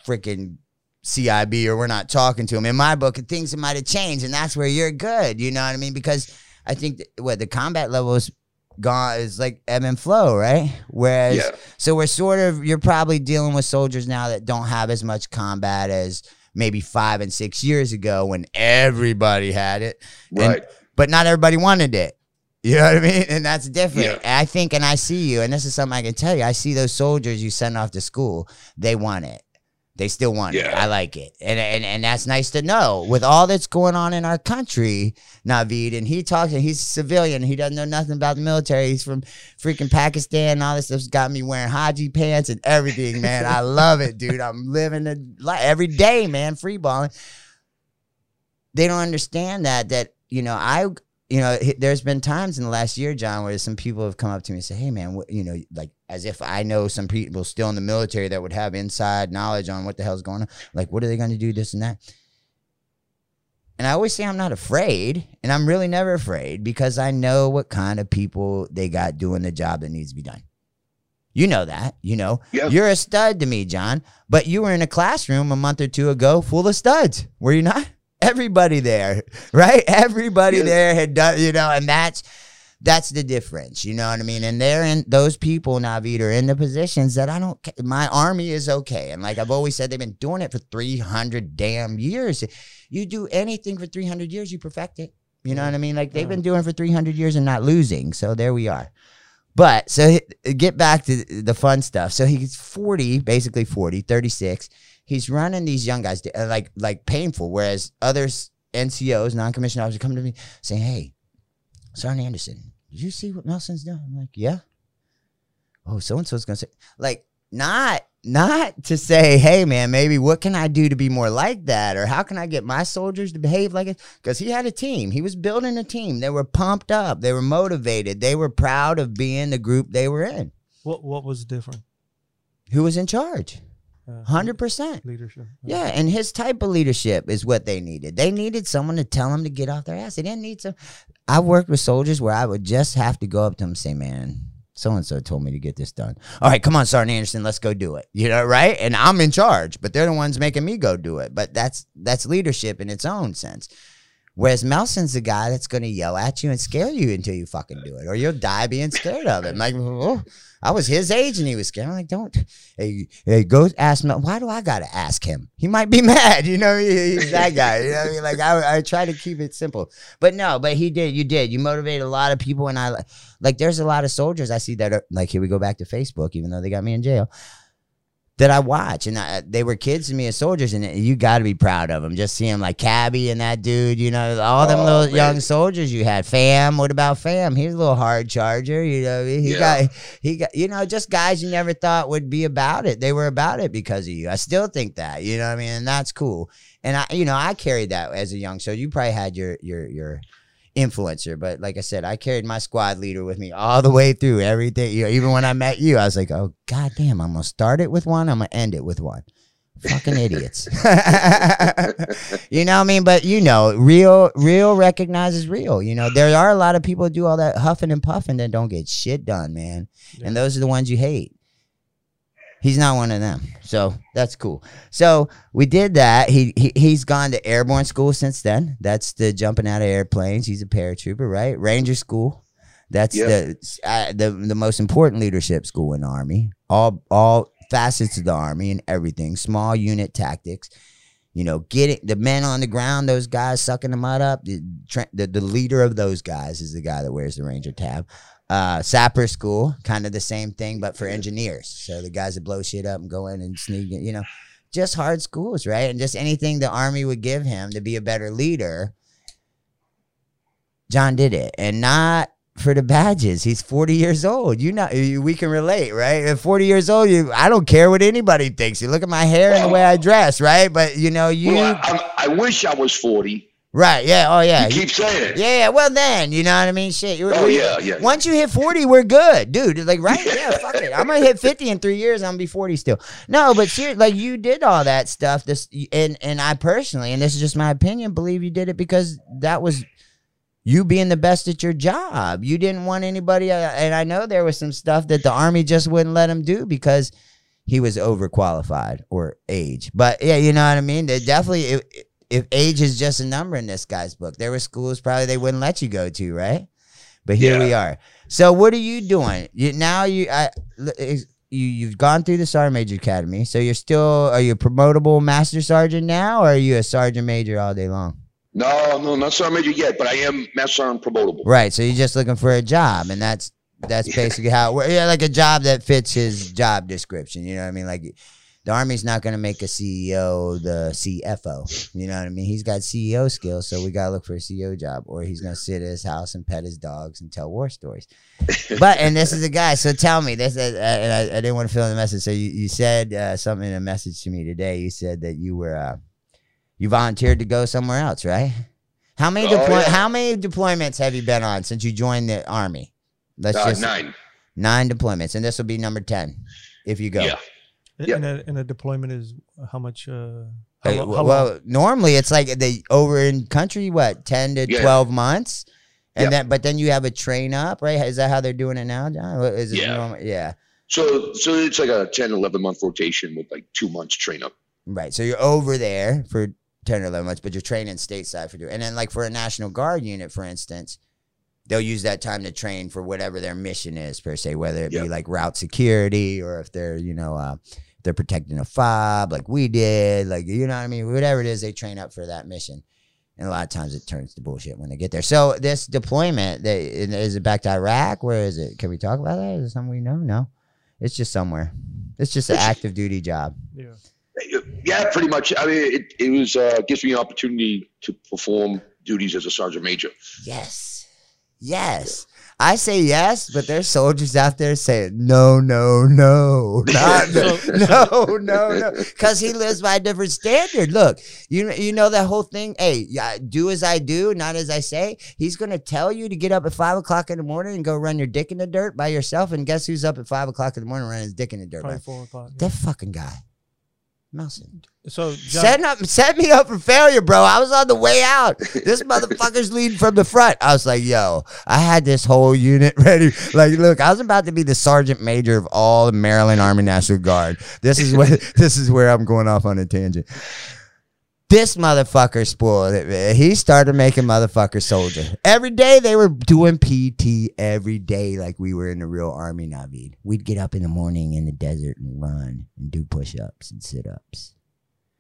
A: freaking CIB, or we're not talking to him. In my book, things might have changed, and that's where you're good. You know what I mean? Because I think that, what the combat level is gone is like ebb and flow, right? Whereas,
C: Yeah.
A: so we're sort of you're probably dealing with soldiers now that don't have as much combat as maybe five and six years ago when everybody had it, And-
C: Right.
A: but not everybody wanted it. You know what I mean? And that's different.
C: Yeah.
A: And I think, and I see you, and this is something I can tell you. I see those soldiers you send off to school. They want it. They still want it.
C: Yeah.
A: I like it, and, and and that's nice to know. With all that's going on in our country, Naveed, and he talks, and he's a civilian. He doesn't know nothing about the military. He's from freaking Pakistan. And all this stuff's got me wearing Haji pants and everything, man. I love it, dude. I'm living it like every day, man. Free balling. They don't understand that. That you know, I you know, there's been times in the last year, John, where some people have come up to me and say, "Hey, man, what, you know, like as if I know some people still in the military that would have inside knowledge on what the hell's going on. Like, what are they going to do? This and that." And I always say I'm not afraid, and I'm really never afraid because I know what kind of people they got doing the job that needs to be done. You know that, you know.
C: Yeah.
A: You're a stud to me, John. But you were in a classroom a month or two ago full of studs, were you not? Everybody there, right? Everybody
C: Yes.
A: there had done, you know, and that's that's the difference. You know what I mean? And they're in those people, Navid, are in the positions that I don't. My army is okay, and like I've always said, they've been doing it for three hundred damn years. You do anything for three hundred years, you perfect it. You know what I mean? Like they've been doing for three hundred years and not losing. So there we are. But so get back to the fun stuff. So he's 40, basically 40, 36. He's running these young guys uh, like like painful, whereas others NCOs, non-commissioned officers, come to me saying, "Hey, Sergeant Anderson, did you see what Melson's doing?" I'm like, "Yeah." Oh, so and so's gonna say like not not to say, "Hey, man, maybe what can I do to be more like that?" or "How can I get my soldiers to behave like it?" Because he had a team. He was building a team. They were pumped up. They were motivated. They were proud of being the group they were in.
B: What what was different?
A: Who was in charge?
B: Uh,
A: Hundred percent.
B: leadership.
A: Yeah, and his type of leadership is what they needed. They needed someone to tell them to get off their ass. They didn't need some. I worked with soldiers where I would just have to go up to them and say, "Man, So and so told me to get this done. All right, come on, Sergeant Anderson, let's go do it. You know, right? And I'm in charge, but they're the ones making me go do it. But that's that's leadership in its own sense. Whereas Melson's the guy that's going to yell at you and scare you until you fucking do it, or you'll die being scared of it. Like, oh, I was his age and he was scared. I'm like, don't. Hey, hey go ask Mel. Why do I got to ask him? He might be mad. You know, he- he's that guy. You know, what I mean? like I, I try to keep it simple, but no, but he did. You did. You motivated a lot of people, and I like. There's a lot of soldiers I see that are like. Here we go back to Facebook, even though they got me in jail that I watch, and I, they were kids to me as soldiers, and you got to be proud of them. Just seeing like Cabby and that dude, you know, all them
C: Oh,
A: little
C: man.
A: young soldiers you had. Fam, what about Fam? He's a little hard charger, you know. He
C: Yeah.
A: got, he got, you know, just guys you never thought would be about it. They were about it because of you. I still think that, you know, what I mean, and that's cool. And I, you know, I carried that as a young. So you probably had your your your influencer, but like I said, I carried my squad leader with me all the way through everything. You know, even when I met you, I was like, "Oh god damn, I'm gonna start it with one, I'm gonna end it with one." Fucking idiots. you know what I mean? But you know, real real recognizes real. You know, there are a lot of people who do all that huffing and puffing that don't get shit done, man. And those are the ones you hate. He's not one of them. So that's cool. So we did that. He, he he's gone to airborne school since then. That's the jumping out of airplanes. He's a paratrooper, right? Ranger school. That's
C: Yeah.
A: the uh, the the most important leadership school in the army. All all facets of the army and everything. Small unit tactics. You know, getting the men on the ground, those guys sucking the mud up. The, the the leader of those guys is the guy that wears the ranger tab uh, sapper school, kind of the same thing, but for engineers. So the guys that blow shit up and go in and sneak, you know, just hard schools, right? And just anything the army would give him to be a better leader. John did it, and not for the badges. He's forty years old. You know, we can relate, right? At forty years old, you I don't care what anybody thinks. You look at my hair and the way I dress, right? But you know, you
C: Well, I, I, I wish I was 40.
A: Right? Yeah. Oh yeah.
C: You keep saying it.
A: Yeah, yeah, well then, you know what I mean? Shit.
C: Oh,
A: we-
C: yeah, yeah.
A: Once you hit 40, we're good. Dude, like right? Yeah, fuck it. I'm gonna hit 50 in three years, I'm gonna be 40 still. No, but seriously, like you did all that stuff. This and and I personally, and this is just my opinion, believe you did it because that was you being the best at your job. You didn't want anybody uh, and I know there was some stuff that the army just wouldn't let him do because he was overqualified or age. But yeah, you know what I mean? They definitely if, if age is just a number in this guy's book, there were schools probably they wouldn't let you go to, right? But here we are. So what are you doing? You now you I you you've gone through the sergeant major academy. So you're still are you a promotable master sergeant now, or are you a sergeant major all day long?
C: No, no, not sergeant major yet, but I am master sergeant promotable.
A: Right. So you're just looking for a job, and that's that's basically how it works. Yeah, like a job that fits his job description. You know what I mean? Like the army's not going to make a CEO the CFO. You know what I mean? He's got CEO skills, so we got to look for a CEO job, or he's going to sit at his house and pet his dogs and tell war stories. but and this is a guy. So tell me this, uh, and I, I didn't want to fill in the message. So you, you said uh, something in a message to me today. You said that you were uh, you volunteered to go somewhere else, right? How many
C: Oh,
A: deploy-
C: yeah.
A: How many deployments have you been on since you joined the army? Let's
C: Uh,
A: just
C: nine.
A: nine deployments, and this will be number ten if you go.
C: Yeah.
B: A- And, a, and a deployment is how much? Uh, how,
A: Hey,
B: how
A: well,
B: long?
A: normally it's like the over in country, what ten to
C: Yeah.
A: twelve months, and
C: Yep.
A: then but then you have a train up, right? Is that how they're doing it now, John? What- Is it
C: Yeah.
A: normal? Yeah,
C: So, so it's like a 10, 11 month rotation with like two months train up.
A: right. So you're over there for ten or eleven months, but you're training stateside for doing. And then like for a National Guard unit, for instance, they'll use that time to train for whatever their mission is per se, whether it be like route security or if they're you know uh, they're protecting a fob like we did, like you know what I mean. Whatever it is, they train up for that mission. And a lot of times it turns to bullshit when they get there. So this deployment, they, is it back to Iraq? Where is it? Can we talk about that? Is it something we know? No, it's just somewhere. It's just an active duty job.
B: yeah.
C: Yeah, pretty much. I mean, it, it was uh, gives me an opportunity to perform duties as a sergeant major.
A: Yes, yes. I say yes, but there's soldiers out there saying no, no, no, not no, no, no, no, because he lives by a different standard. Look, you you know that whole thing. Hey, yeah, do as I do, not as I say. He's gonna tell you to get up at five o'clock in the morning and go run your dick in the dirt by yourself. And guess who's up at five o'clock in the morning running his dick in the dirt?
B: Probably
A: man?
B: four o'clock. yeah.
A: That fucking guy. Melson.
B: So John,
A: Setting up, set me up for failure, bro. I was on the way out. This motherfucker's leading from the front. I was like, yo, I had this whole unit ready. Like, look, I was about to be the sergeant major of all the Maryland Army National Guard. This is what this is where I'm going off on a tangent. This motherfucker spoiled it, man. He started making motherfucker soldier. Every day they were doing PT every day like we were in the real army, Navid. We'd get up in the morning in the desert and run and do push ups and sit ups.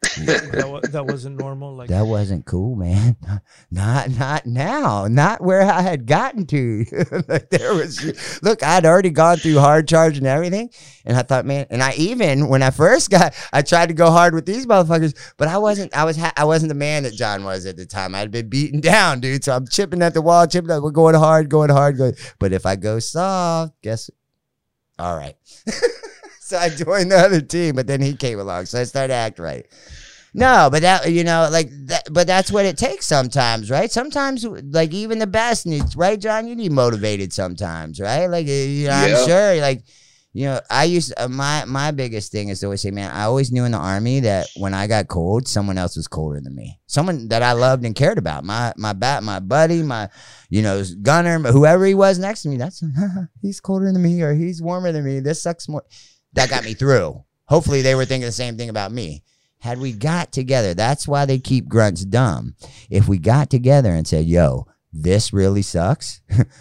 B: That, that wasn't normal. Like
A: That wasn't cool, man. Not not now. Not where I had gotten to. like there was look, I'd already gone through hard charge and everything. And I thought, man, and I even when I first got I tried to go hard with these motherfuckers, but I wasn't I was ha- I wasn't the man that John was at the time. I'd been beaten down, dude. So I'm chipping at the wall, chipping at we're going hard, going hard, going. But if I go soft, guess all right. So I joined the other team, but then he came along. So I started to act right. No, but that you know, like that, but that's what it takes sometimes, right? Sometimes, like even the best needs, right, John? You need motivated sometimes, right? Like uh, you know,
C: Yeah.
A: I'm sure, like you know, I used uh, my my biggest thing is to always say, man, I always knew in the army that when I got cold, someone else was colder than me, someone that I loved and cared about, my my bat, my buddy, my you know gunner, whoever he was next to me. That's he's colder than me or he's warmer than me. This sucks more. That got me through. Hopefully, they were thinking the same thing about me had we got together, that's why they keep grunts dumb. If we got together and said, "Yo, this really sucks,"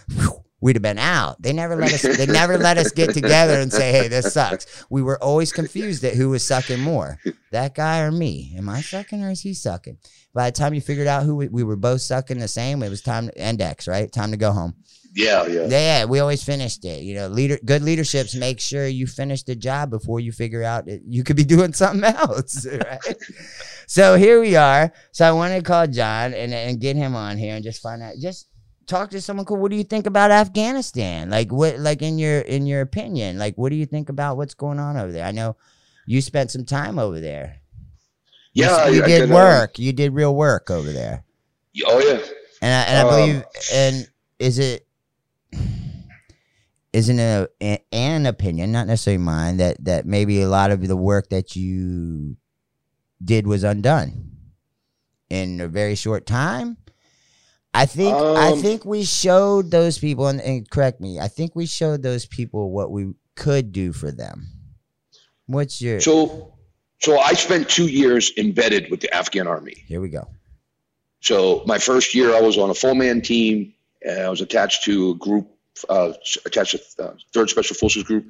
A: we'd have been out. They never let us. They never let us get together and say, "Hey, this sucks." We were always confused at who was sucking more, that guy or me. Am I sucking or is he sucking? By the time you figured out who we, we were both sucking the same, it was time to index, right? Time to go home.
C: Yeah, yeah.
A: Yeah, we always finished it. You know, leader good leaderships make sure you finish the job before you figure out that you could be doing something else, right? so here we are. So I wanted to call John and, and get him on here and just find out just talk to someone cool. What do you think about Afghanistan? Like what like in your in your opinion, like what do you think about what's going on over there? I know you spent some time over there.
C: Yeah,
A: you, did
C: did, uh,
A: work. you did real work over there.
C: Oh yeah.
A: And I, and I
C: Um,
A: believe, and is it, isn't a, an opinion, not necessarily mine, that that maybe a lot of the work that you did was undone in a very short time? I think I
C: Um,
A: think we showed those people, and, and correct me. I think we showed those people what we could do for them. What's your?
C: So, so I spent two years embedded with the Afghan army.
A: here we go.
C: So my first year, I was on a full man team. And I was attached to a group, uh, attached to uh, Third Special Forces group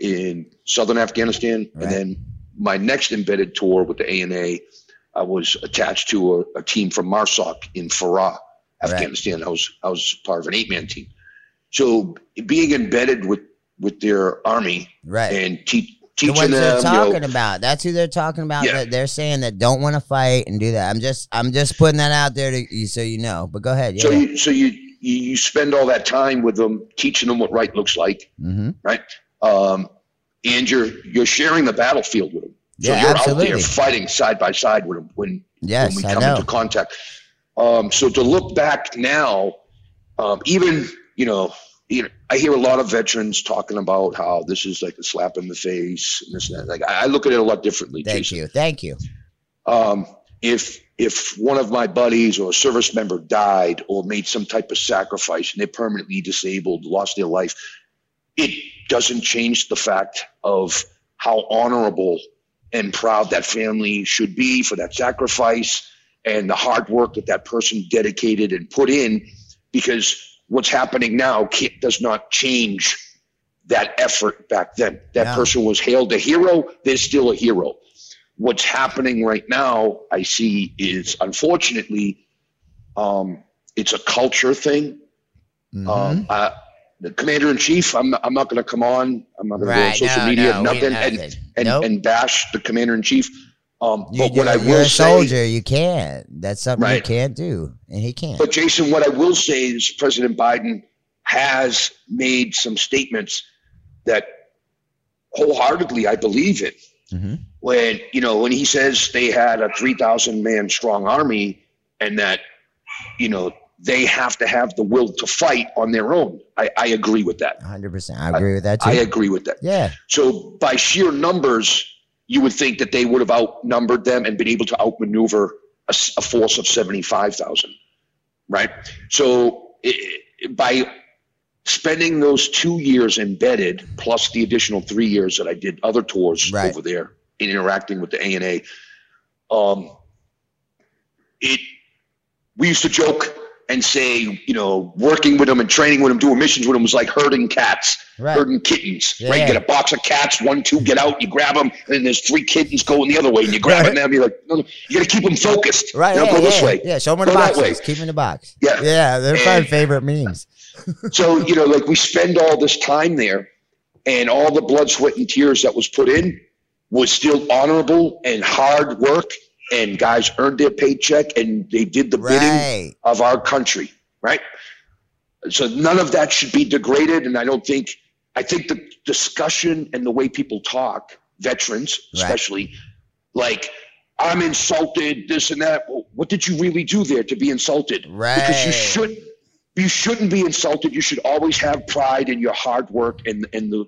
C: in southern Afghanistan.
A: Right.
C: And then my next embedded tour with the ANA, I was attached to a, a team from MARSOC in Farah,
A: Right.
C: Afghanistan. I was I was part of an eight man team. So being embedded with with their army
A: Right.
C: and teach
A: the
C: teaching
A: ones they're
C: them, you know,
A: talking about. That's who they're talking about.
C: Yeah.
A: That they're saying that don't want to fight and do that. I'm just I'm just putting that out there to you so you know. But go ahead. Yeah.
C: So you so you, you you spend all that time with them, teaching them what right looks like,
A: mm-hmm.
C: um, and you're you're sharing the battlefield with them. So
A: Yeah,
C: you're
A: absolutely.
C: out there fighting side by side with them when
A: Yes,
C: when we come into contact. Um, so to look back now, um, even you know, you know, I hear a lot of veterans talking about how this is like a slap in the face and this and that. Like I I look at it a lot differently.
A: Thank
C: Jason.
A: you. Thank you.
C: um, if if one of my buddies or a service member died or made some type of sacrifice and they're permanently disabled, lost their life, it doesn't change the fact of how honorable and proud that family should be for that sacrifice and the hard work that that person dedicated and put in because what's happening now can't, does not change that effort back then that
A: No.
C: person was hailed a hero they're still a hero what's happening right now i see is unfortunately um, it's a culture thing
A: Mhm.
C: um, uh, the commander in chief i'm, I'm not going to come on i'm not going to go on social
A: no,
C: media
A: no,
C: nothing and,
A: nope.
C: and bash the commander in chief um,
A: you,
C: but what i
A: you're
C: will
A: a
C: say
A: soldier. You can't. That's something you can't do, and he can't.
C: But Jason, what I will say is President Biden has made some statements that wholeheartedly I believe in.
A: Mhm.
C: When you know when he says they had a three thousand man strong army and that you know they have to have the will to fight on their own. I, I agree with that.
A: 100. percent I agree with that too.
C: I agree with that.
A: yeah.
C: So by sheer numbers, you would think that they would have outnumbered them and been able to outmaneuver a force of 75,000, right? So it, by spending those two years embedded, plus the additional three years that I did other tours
A: Right.
C: over there and interacting with the ANA, um, it we used to joke and say, you know, working with them and training with them, doing missions with them was like herding cats,
A: Right.
C: herding kittens. Right? You get a box of cats, one, two, get out, you grab them, and then there's three kittens going the other way, and you grab
A: Right.
C: them. You're like, no, no, you got to keep them focused.
A: Right.
C: You know,
A: yeah,
C: go this
A: yeah,
C: way.
A: Yeah. Show them in the
C: box. Keep way.
A: boxes. Keep 'em in the box.
C: Yeah.
A: Yeah. They're my
C: And-
A: favorite memes.
C: So, you know, like we spend all this time there, and all the blood, sweat, and tears that was put in was still honorable and hard work, and guys earned their paycheck and they did the bidding
A: Right.
C: of our country, right? So none of that should be degraded. And I don't think, I think the discussion and the way people talk, veterans
A: Right.
C: especially, like, I'm insulted, this and that. Well, what did you really do there to be insulted? Right. Because you
A: Right.
C: should, you shouldn't be insulted. You should always have pride in your hard work and and the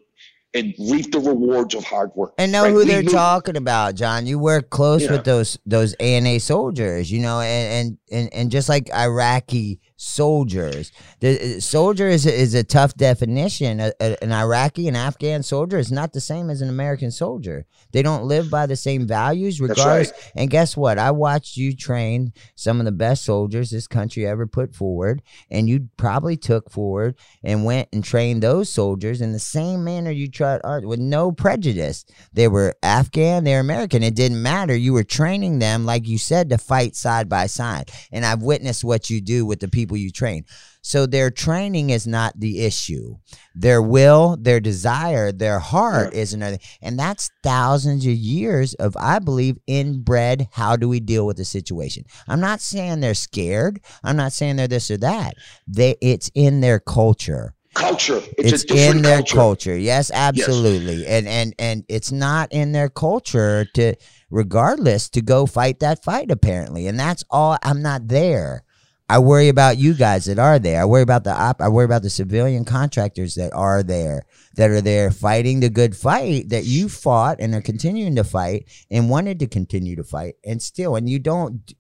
C: and reap the rewards of hard work.
A: And know
C: right?
A: who they're talking about, John. You work close
C: Yeah.
A: with those those ANA soldiers, you know, and and and, and just like Iraqi soldiers, the uh, soldier is a, is a tough definition. A, a- an Iraqi and Afghan soldier is not the same as an American soldier. They don't live by the same values, regardless. And guess what? I watched you train some of the best soldiers this country ever put forward, and you probably took forward and went and trained those soldiers in the same manner you tried art with no prejudice. They were Afghan, they're American. It didn't matter. You were training them, like you said, to fight side by side. And I've witnessed what you do with the people you train. So their training is not the issue. Their will, their desire, their heart is another. And that's thousands of years of, I believe, inbred. How do we deal with the situation? I'm not saying they're scared. I'm not saying they're this or that. They, it's in their culture
C: culture. It's,
A: it's in their
C: culture.
A: culture. Yes, absolutely. And and and it's not in their culture to regardless to go fight that fight apparently. And that's all I'm not there. I worry about you guys that are there. I worry about the op- I worry about the civilian contractors that are there that are there fighting the good fight that you fought and are continuing to fight and wanted to continue to fight and still and you don't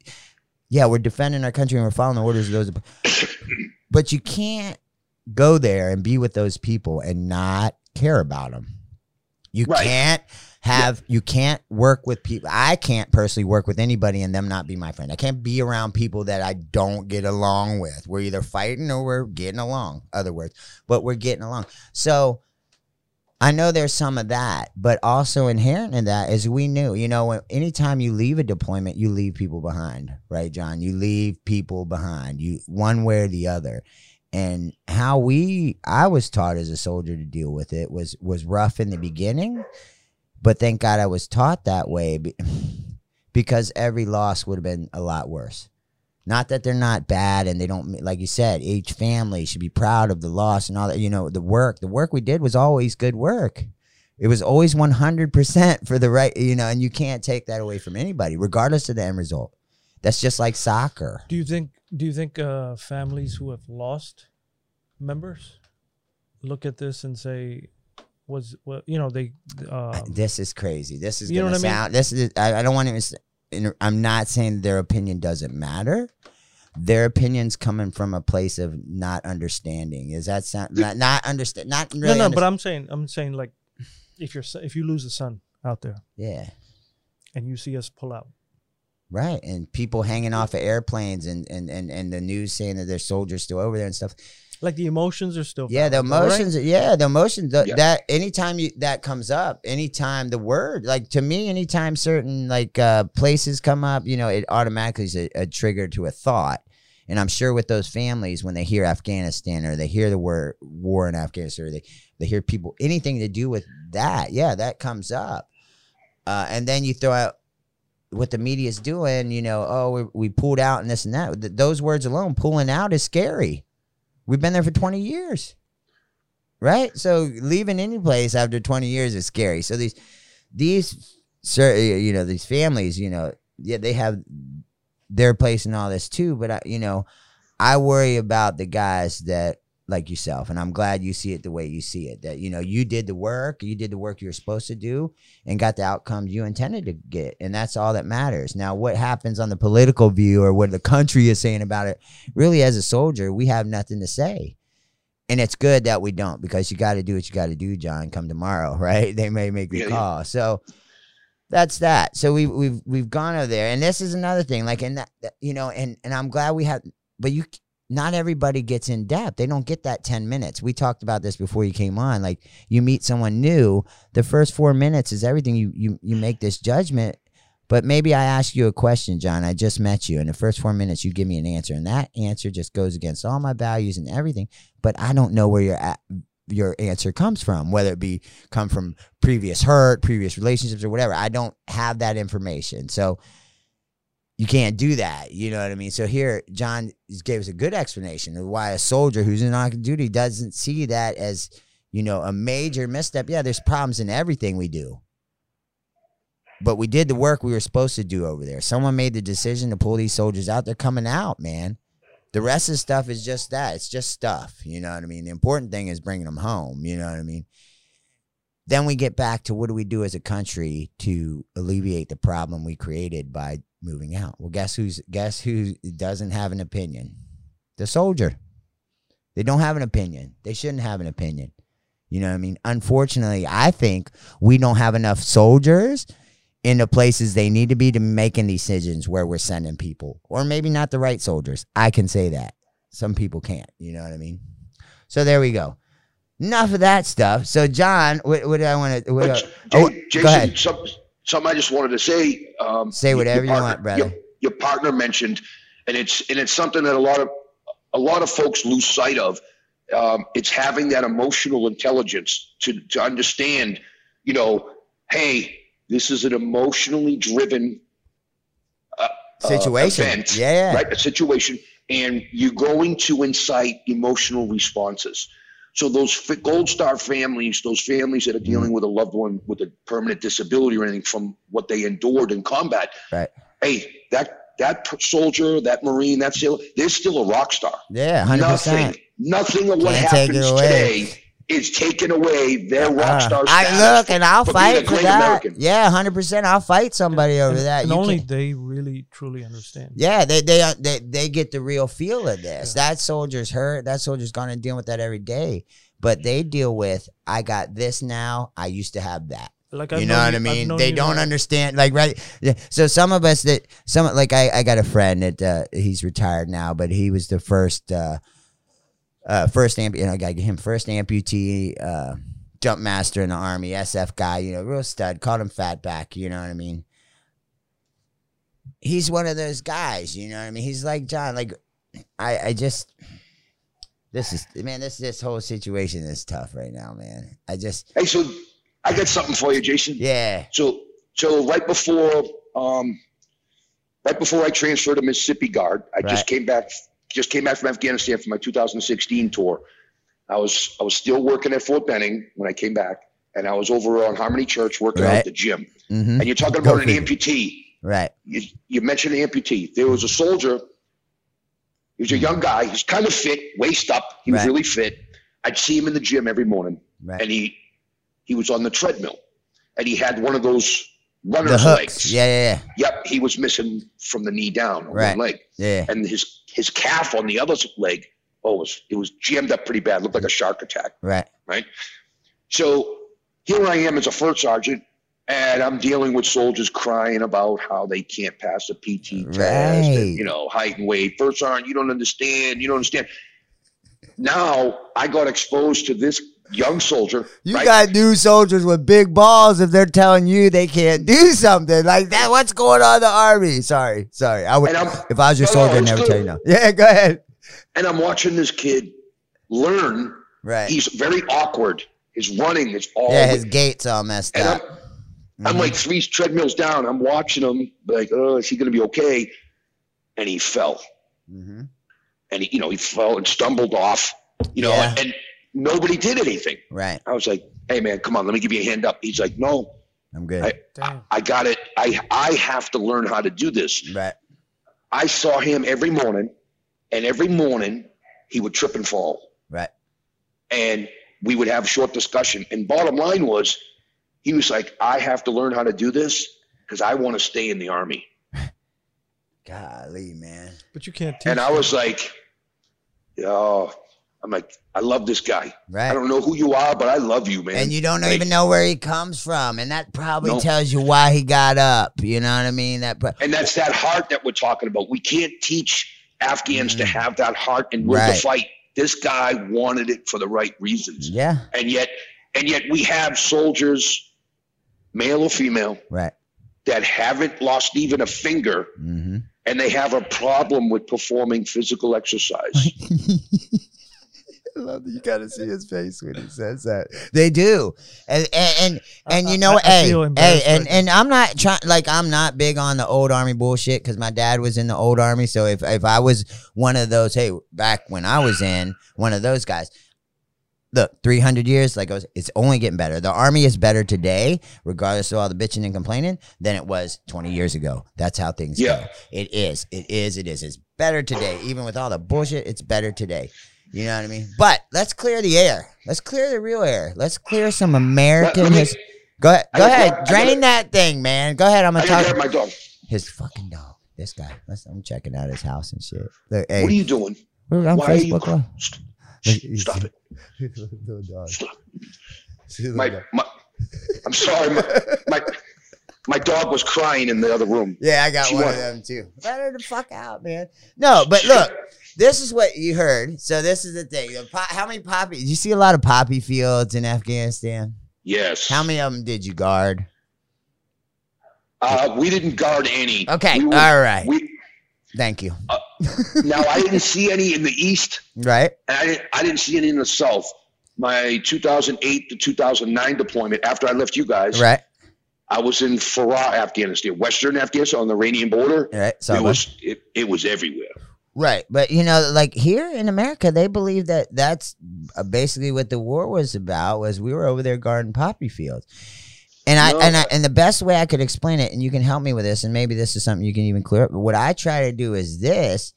A: yeah, we're defending our country and we're following the orders of those but you can't go there and be with those people and not care about them. You
C: Right.
A: can't have you can't work with people. I can't personally work with anybody and them not be my friend. I can't be around people that I don't get along with. We're either fighting or we're getting along. Other words, but we're getting along. So I know there's some of that, but also inherent in that is we knew, you know, anytime you leave a deployment, you leave people behind, right, John? You leave people behind, you one way or the other. And how we, I was taught as a soldier to deal with it was was rough in the beginning, but thank God I was taught that way because every loss would have been a lot worse. Not that they're not bad and they don't, like you said, each family should be proud of the loss and all that. You know, the work, the work we did was always good work. It was always 100% for the right, you know, and you can't take that away from anybody, regardless of the end result. That's just like soccer.
B: Do you think? Do you think uh, families who have lost members look at this and say, "Was well, you know they." Uh,
A: this is crazy. This is
B: You know
A: gonna
B: what I mean?
A: sound. This is. I, I don't want to. I'm not saying their opinion doesn't matter. Their opinions coming from a place of not understanding. Is that sound not, not understand? Not really.
B: no, no,
A: under-
B: but I'm saying, I'm saying like, if you're if you lose a son out there
A: yeah,
B: and you see us pull out,
A: right. And people hanging off of airplanes and and and and the news saying that there's soldiers still over there and stuff.
B: like the emotions are still
A: Yeah, the
B: valid, though, right?
A: emotions. Yeah, the emotions. The,
C: Yeah.
A: That anytime you that comes up, anytime the word, like to me, anytime certain like uh places come up, you know, it automatically is a, a trigger to a thought. And I'm sure with those families, when they hear Afghanistan or they hear the word war in Afghanistan, or they they hear people anything to do with that, yeah, that comes up. Uh, and then you throw out what the media's doing, you know, oh, we, we pulled out and this and that. Th- those words alone, pulling out is scary. We've been there for 20 years. Right? So leaving any place after 20 years is scary. So these these cer- you know, these families, you know, yeah, they have their place in all this too, but I, you know, I worry about the guys that like yourself, and I'm glad you see it the way you see it. That you know you did the work, you did the work you were supposed to do, and got the outcomes you intended to get, and that's all that matters. Now, what happens on the political view or what the country is saying about it, really, as a soldier, we have nothing to say. And it's good that we don't because you got to do what you got to do, John. Come tomorrow, right? They may make the
C: Yeah, yeah.
A: call. So that's that. So we we've we've gone over there, and this is another thing. Like, and that, that- you know, and and I'm glad we have, but you, not everybody gets in depth. They don't get that ten minutes. We talked about this before you came on. Like, you meet someone new, the first four minutes is everything. You you you make this judgment. But maybe I ask you a question, John. I just met you. In the first four minutes, you give me an answer, and that answer just goes against all my values and everything. But I don't know where you're at your answer comes from, whether it be come from previous hurt, previous relationships, or whatever. I don't have that information. So you can't do that. You know what I mean? So here, John gave us a good explanation of why a soldier who's in active duty doesn't see that as, you know, a major misstep. Yeah, there's problems in everything we do. But we did the work we were supposed to do over there. Someone made the decision to pull these soldiers out. They're coming out, man. The rest of the stuff is just that. It's just stuff. You know what I mean? The important thing is bringing them home. You know what I mean? Then we get back to what do we do as a country to alleviate the problem we created by moving out? Well, guess who's guess who doesn't have an opinion? The soldier. They don't have an opinion. They shouldn't have an opinion. You know what I mean? Unfortunately, I think we don't have enough soldiers in the places they need to be to making decisions where we're sending people, or maybe not the right soldiers. I can say that. Some people can't. You know what I mean? So there we go. Enough of that stuff. So John, what, what do I want to? Uh, oh,
C: Jason,
A: go ahead.
C: Some, something I just wanted to say. Um,
A: Say whatever you want,
C: partner-
A: brother.
C: Your, your partner mentioned, and it's and it's something that a lot of a lot of folks lose sight of. Um, it's having that emotional intelligence to to understand. You know, hey, this is an emotionally driven uh,
A: Situation.
C: event,
A: Yeah, yeah.
C: right? A situation, and you're going to incite emotional responses. So those f- Gold Star families, those families that are
A: Mm-hmm.
C: dealing with a loved one with a permanent disability or anything from what they endured in combat,
A: Right.
C: hey, that that soldier, that Marine, that sailor, they're still a rock star.
A: Yeah, hundred
C: Nothing,
A: percent.
C: nothing of what
A: Can't
C: happens
A: away.
C: today is taking away their rock star
A: I
C: status.
A: look and I'll
C: for being a
A: fight for that.
C: American.
A: Yeah, hundred percent. I'll fight somebody over
B: and,
A: that.
B: and
A: You
B: only
A: can't-
B: they really truly understand.
A: Yeah, they they uh, they they get the real feel of this. That soldier's hurt. That soldier's gonna deal with that every day. But they deal with I got this now. I used to have that.
B: Like
A: you
B: I've
A: know what I
B: I've
A: mean? They don't
B: now-
A: understand. Like right. So some of us that some like I I got a friend that uh, he's retired now, but he was the first uh, uh first amp. You know, I got him first amputee. Uh, Jump master in the army, SF guy, you know, real stud. Called him Fatback, you know what I mean? He's one of those guys, you know what I mean? He's like John, like I, I just this is man, this this whole situation is tough right now, man. I just
C: Hey, so I got something for you, Jason.
A: yeah,
C: So so right before um, right before I transferred to Mississippi Guard, I
A: Right.
C: just came back just came back from Afghanistan for my 2016 tour. I was I was still working at Fort Benning when I came back, and I was over on Harmony Church working out at the gym.
A: hmm
C: And you're talking about an amputee.
A: right,
C: You, you mentioned an amputee. There was a soldier. He was a young guy. He's kind of fit, waist up. He was really fit. I'd see him in the gym every morning
A: right.
C: and he he was on the treadmill and he had one of those runner's
A: hooks,
C: legs.
A: yeah, yeah,
C: Yep, he was missing from the knee down on
A: Right.
C: one leg,
A: yeah, yeah,
C: and his his calf on the other leg. Oh, it was it was jammed up pretty bad. Looked like a shark attack.
A: right, Right.
C: So here I am as a first sergeant, and I'm dealing with soldiers crying about how they can't pass a PT test,
A: Right.
C: and, you know, height and weight. First sergeant, you don't understand. You don't understand. Now I got exposed to this young soldier.
A: You
C: right?
A: got new soldiers with big balls if they're telling you they can't do something like that. What's going on in the army? Sorry, sorry. I would if I was your
C: No, no,
A: soldier, I'd never
C: good.
A: tell you no. Yeah, go ahead.
C: and I'm watching this kid learn.
A: Right.
C: He's very awkward. His running is all.
A: yeah, his gaits all messed
C: and
A: up.
C: I'm, I'm like three treadmills down. I'm watching him, like, oh, is he going to be okay? And he fell,
A: hmm
C: and he, you know, he fell and stumbled off, you know,
A: Yeah.
C: and nobody did anything.
A: Right.
C: I was like, hey man, come on, let me give you a hand up. He's like, no,
A: I'm good.
C: I-
B: Damn.
C: I got it. I I have to learn how to do this.
A: right.
C: I saw him every morning, and every morning he would trip and fall.
A: Right.
C: and we would have a short discussion. And bottom line was, he was like, I have to learn how to do this because I want to stay in the army.
A: Golly, man.
B: But you can't teach.
C: And I was like, oh, I'm like, I love this guy.
A: Right.
C: I don't know who you are, but I love you, man.
A: and you don't
C: Like,
A: even know where he comes from, and that probably
C: No.
A: tells you why he got up. You know what I mean? That, pro-
C: And that's that heart that we're talking about. We can't teach Afghans to
A: Mm.
C: have that heart and will
A: Right.
C: to fight. This guy wanted it for the right reasons.
A: yeah,
C: And yet, and yet we have soldiers, male or female,
A: right.
C: that haven't lost even a finger
A: hmm
C: and they have a problem with performing physical exercise.
A: I love that you got to see his face when he says that. They do, and and and, and you know
B: I- I
A: Hey,
B: feel
A: hey, and and I'm not trying. Like I'm not big on the old army bullshit because my dad was in the old army. So if if I was one of those, hey, back when I was in one of those guys. Look, 300 years, like I was, it's only getting better. The army is better today, regardless of all the bitching and complaining, than it was 20 years ago. That's how things
C: Yeah.
A: go. It is. It is. It is. It's better today. Even with all the bullshit, it's better today. You know what I mean? But let's clear the air. Let's clear the real air. Let's clear some American.
C: Me-
A: his- go ahead. Go ahead.
C: grab-
A: Drain that thing, man. Go ahead. I'm gonna talk.
C: grab my dog.
A: His fucking dog. This guy. Let's, I'm checking out his house and shit. Look,
C: What are you doing?
A: we're on
C: Why are you?
A: Facebook.
C: St-
A: Look,
C: Stop it.
A: Little dog.
C: Stop. My, my, I'm sorry. My, my, my dog was crying in the other room.
A: Yeah, I got
C: She
A: one of them too. Let her the fuck out, man. No, but look, this is what you heard. So this is the thing. The po- how many poppy? Did you see a lot of poppy fields in Afghanistan?
C: Yes.
A: How many of them did you guard?
C: Uh, we didn't guard any.
A: Okay,
C: We were-
A: all right.
C: We,
A: Thank you.
C: now I didn't see any in the east,
A: Right?
C: and I didn't, I didn't see any in the south. My 2008 to 2009 deployment, after I left you guys,
A: Right?
C: I was in Farah, Afghanistan, Western Afghanistan, on the Iranian border.
A: Right?
C: it was it, it was everywhere.
A: Right, but you know, like here in America, they believe that that's uh, basically what the war was about. Was we were over there guarding poppy fields, and I
C: No.
A: and I and the best way I could explain it, and you can help me with this, and maybe this is something you can even clear up. But what I try to do is this: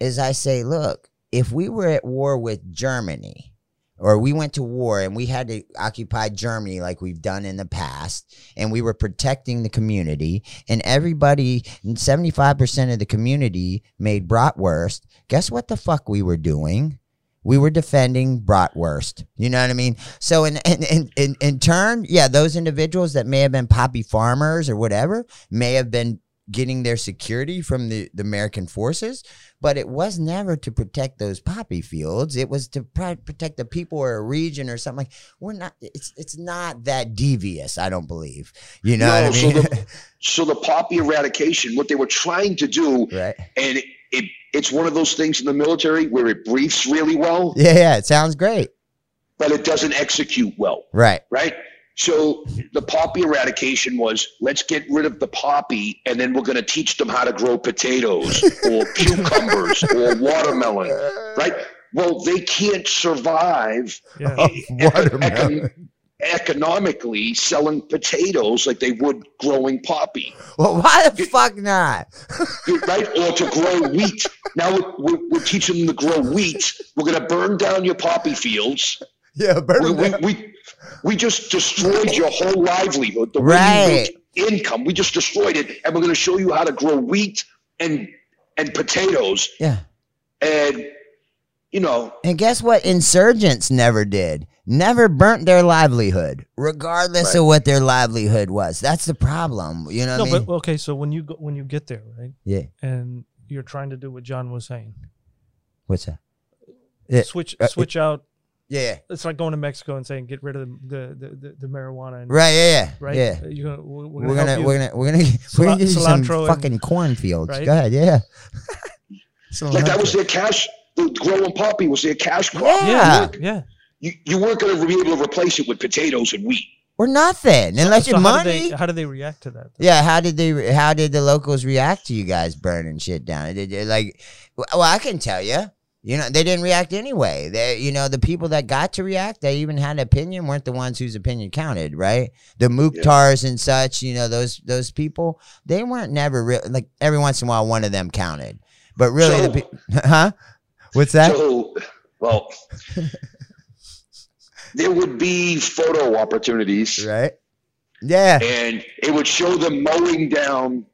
A: is I say, look, if we were at war with Germany, or we went to war and we had to occupy Germany like we've done in the past, and we were protecting the community, and everybody, 75% of the community made bratwurst, guess what the fuck we were doing? We were defending bratwurst. You know what I mean? So in in, in, in turn, yeah, those individuals that may have been poppy farmers or whatever may have been getting their security from the, the American forces, but it was never to protect those poppy fields. It was to pro- protect the people or a region or something like. We're not. It's it's not that devious. I don't believe. You know
C: No,
A: what I
C: so the- So the poppy eradication, what they were trying to do,
A: right.
C: and it, it it's one of those things in the military where it briefs really well,
A: Yeah, yeah. It sounds great.
C: but it doesn't execute well.
A: Right.
C: right? So the poppy eradication was let's get rid of the poppy and then we're going to teach them how to grow potatoes or cucumbers or watermelon, right? Well, they can't survive
B: Yeah.
A: Watermelon.
C: econ- economically selling potatoes like they would growing poppy,
A: Well, why the fuck not?
C: right? Or to grow wheat. Now we're, we're, we're teaching them to grow wheat. We're going to burn down your poppy fields.
A: Yeah,
C: we, we, we, we just destroyed your whole livelihood, the way
A: Right.
C: you income. We just destroyed it, and we're going to show you how to grow wheat and and potatoes,
A: Yeah.
C: and you know,
A: And guess what? Insurgents never did. Never burnt their livelihood, regardless
C: Right.
A: of what their livelihood was. That's the problem. You know
B: no,
A: I mean?
B: but okay. So when you go, when you get there, right,
A: yeah.
B: and you're trying to do what John was saying,
A: What's that? Yeah.
B: switch
A: uh,
B: switch out.
A: Yeah.
B: It's like going to Mexico and saying get rid of the the, the, the marijuana. And,
A: Right. Yeah. Yeah.
B: Right.
A: Yeah.
B: You're gonna, we're,
A: We're
B: gonna
A: gonna,
B: you,
A: we're gonna we're gonna we're gonna give you some
B: cilantro and-
A: fucking cornfields.
B: right?
A: Go ahead, yeah.
C: like that was their cash. The growing poppy was their cash crop.
A: Yeah.
B: yeah. Yeah.
C: You, you weren't going to be able to replace it with potatoes and wheat.
A: or nothing unless
B: so
A: your
B: how
A: money.
B: Did they, how did they react to that?
A: Yeah, how did they? How did the locals react to you guys burning shit down? Did they, like, well, I can tell you. You know, they didn't react anyway. They, you know, the people that got to react, they even had an opinion, weren't the ones whose opinion counted, right? The Mukhtars and such, you know, those those people, they weren't never real. Like every once in a while, one of them counted, but really,
C: So-
A: the pe- huh? What's that?
C: So, well, there would be photo opportunities,
A: Right. Yeah.
C: and it would show them mowing down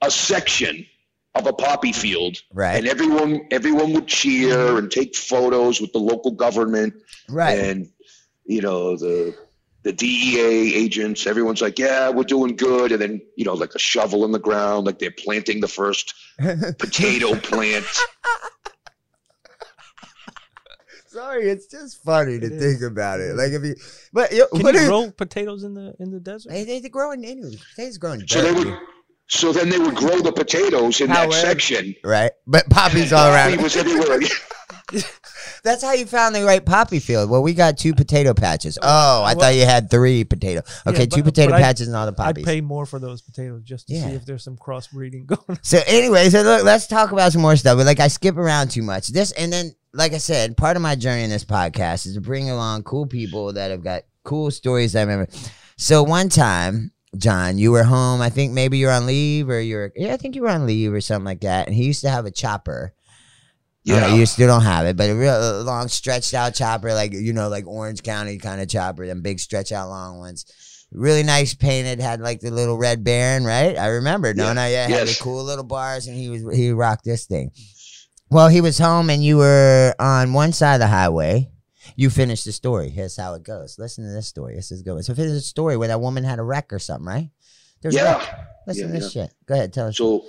C: a section of a poppy field,
A: Right.
C: and everyone everyone would cheer and take photos with the local government
A: Right.
C: and you know the the DEA agents. Everyone's like, "Yeah, we're doing good," and then you know, like a shovel in the ground, like they're planting the first potato plant.
A: Sorry, it's just funny to
B: It
A: think
B: is.
A: about
B: It
A: it.
B: is.
A: Like if you, but you,
B: Can
A: what
B: you
A: are-
B: grow potatoes in the in the desert?
A: They, they, they're growing anyway. Potatoes growing. in
C: So they
A: dirt,
C: would, so then they would grow the potatoes in
A: However-
C: that section.
A: right? But poppies all
C: Poppy
A: around.
C: was everywhere.
A: That's how you found the right poppy field. Well, we got two potato patches. Oh, I
B: Well-
A: thought you had three potato. Okay,
B: Yeah,
A: two potato
B: but I'd-
A: patches and all the poppies.
B: I'd pay more for those potatoes just to
A: Yeah.
B: see if there's some crossbreeding going. on.
A: So anyway, so look, let's talk about some more stuff. But like I skip around too much. This and then, like I said, part of my journey in this podcast is to bring along cool people that have got cool stories. That I remember. So one time, John, you were home. I think maybe you're on leave or you're. Yeah, I think you were on leave or something like that. And he used to have a chopper. Yeah, you still don't have it, but a real a long stretched out chopper, like you know, like Orange County kind of chopper, them big stretch out long ones. Really nice painted, had like the little red baron, right? I remember. No,
C: Yeah.
A: no, yeah, had the cool little bars, and he was he rocked this thing. Well, he was home, and you were on one side of the highway. You finish the story. Here's how it goes. Listen to this story. This is good. So, finish a story where that woman had a wreck or something, right? There's
C: yeah.
A: Listen
C: Yeah,
A: to this shit. Go ahead, tell us.
C: So,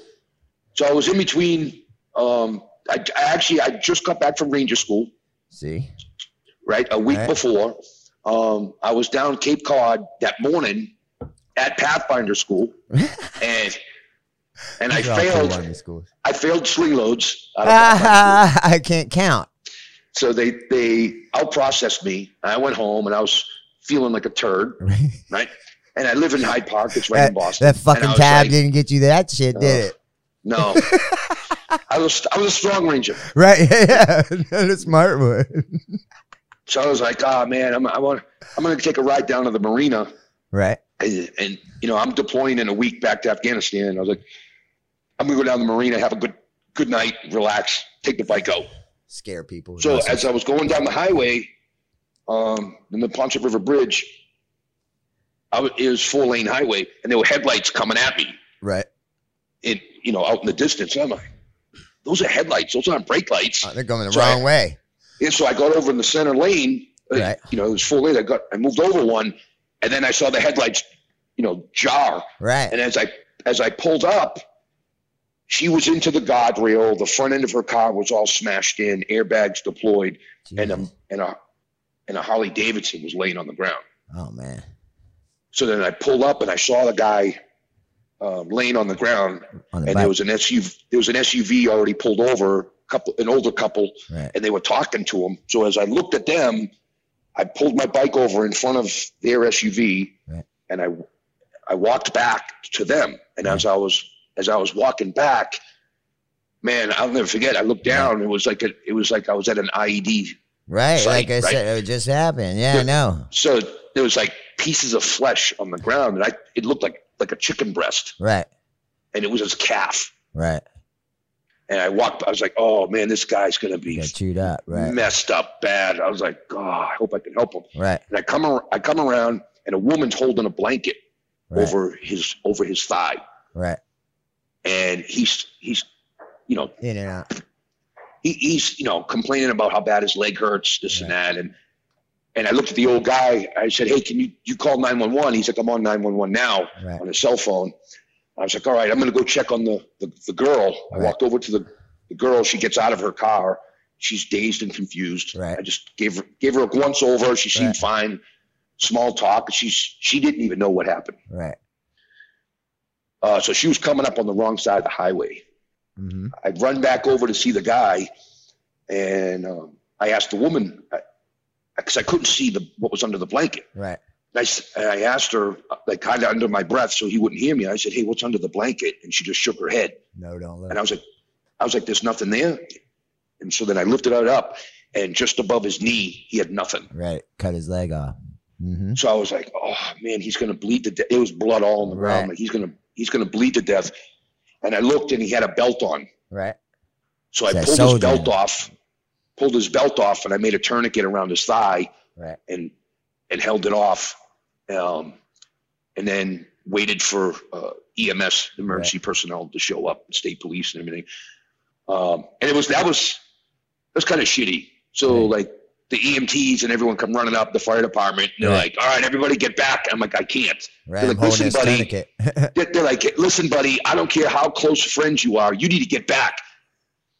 C: so I was in between. Um, I, I actually I just got back from Ranger School.
A: See,
C: right? A week
A: Right.
C: before, um, I was down Cape Cod that morning at Pathfinder School, and and I
A: These are all cool
C: failed. I failed swing loads.
A: I can't count.
C: So they they out processed me. I went home and I was feeling like a turd, right? And I live in Hyde Park. It's right in Boston.
A: That fucking tab
C: like,
A: didn't get you that shit, did it?
C: No, I was I was a strong ranger.
A: Right? Yeah, the smart one.
C: So I was like, oh man, I'm I want I'm gonna take a ride down to the marina.
A: Right?
C: and, and you know I'm deploying in a week back to Afghanistan. I was like, I'm gonna go down to the marina, have a good good night, relax, take the bike out.
A: Scare people.
C: So as I was going down the highway, um, in the Neponset River Bridge, I was, it was four lane highway, and there were headlights coming at me.
A: right.
C: In you know out in the distance, I'm like, those are headlights. Those aren't brake lights.
A: Oh, they're going the
C: So I-
A: wrong way.
C: And so I got over in the center lane. uh,
A: Right.
C: You know, it was four lane. I got I moved over one, and then I saw the headlights, you know, jar.
A: Right.
C: And as I as I pulled up, she was into the guardrail. The front end of her car was all smashed in, airbags deployed, and a and a and a Harley Davidson was laying on the ground.
A: oh man.
C: So then I pulled up and I saw the guy um, laying on the ground,
A: On the
C: and
A: bike.
C: there was an SUV. There was an SUV already pulled over. Couple, an older couple,
A: right.
C: and they were talking to him. So as I looked at them, I pulled my bike over in front of their SUV,
A: Right.
C: and I I walked back to them. And as I was as I was walking back, man, I'll never forget. I looked down. It was like a, it was like I was at an IED.
A: Right.
C: Site,
A: like I
C: right?
A: said, it just happened. Yeah, I know.
C: So there was like pieces of flesh on the ground, and I it looked like like a chicken breast,
A: Right.
C: and it was his calf.
A: Right.
C: And I walked. I was like, oh man, this guy's gonna be
A: Got chewed up. Right.
C: messed up bad. I was like, God, I hope I can help him.
A: Right.
C: And I come ar- I come around and a woman's holding a blanket
A: Right.
C: over his over his thigh,
A: Right.
C: And he's he's you know
A: In and out.
C: he, he's you know complaining about how bad his leg hurts, this and that, and and I looked at the old guy. I said, Hey, can you you call nine one one? He's like, I'm on nine one one now
A: Right.
C: on his cell phone. I was like, All right, I'm going to go check on the the, the girl. I walked over to the the girl. She gets out of her car. She's dazed and confused.
A: Right.
C: I just gave her gave her a once over. She seemed
A: Right.
C: fine. Small talk. She's she didn't even know what happened.
A: Right.
C: Uh, so she was coming up on the wrong side of the highway.
A: Mm-hmm.
C: I'd run back over to see the guy, and um, I asked the woman because I, couldn't see the what was under the blanket.
A: Right.
C: And I, and I asked her, uh, like kind of under my breath, so he wouldn't hear me. I said, "Hey, what's under the blanket?" And she just shook her head.
A: No, don't look.
C: And I was like, "I was like, there's nothing there." And so then I lifted it up, and just above his knee, he had nothing.
A: Right. Cut his leg off. Mm-hmm.
C: So I was like, "Oh man, he's gonna bleed to death." It was blood all on the ground.
A: Right.
C: Like he's gonna he's gonna bleed to death. And I looked, and he had a belt on.
A: Right.
C: So I pulled his belt off, pulled his belt off, and I made a tourniquet around his thigh
A: Right.
C: and and held it off, um, and then waited for uh, EMS, emergency personnel, to show up, state police and everything. Um, and it was that was that was kind of shitty. So
A: Right.
C: like the EMTs and everyone come running up, the fire department. And they're
A: Right.
C: like, "All right, everybody, get back." I'm like, "I can't."
A: Right.
C: They're like, "Listen, buddy." They're, they're like, "Listen, buddy, I don't care how close friends you are. You need to get back."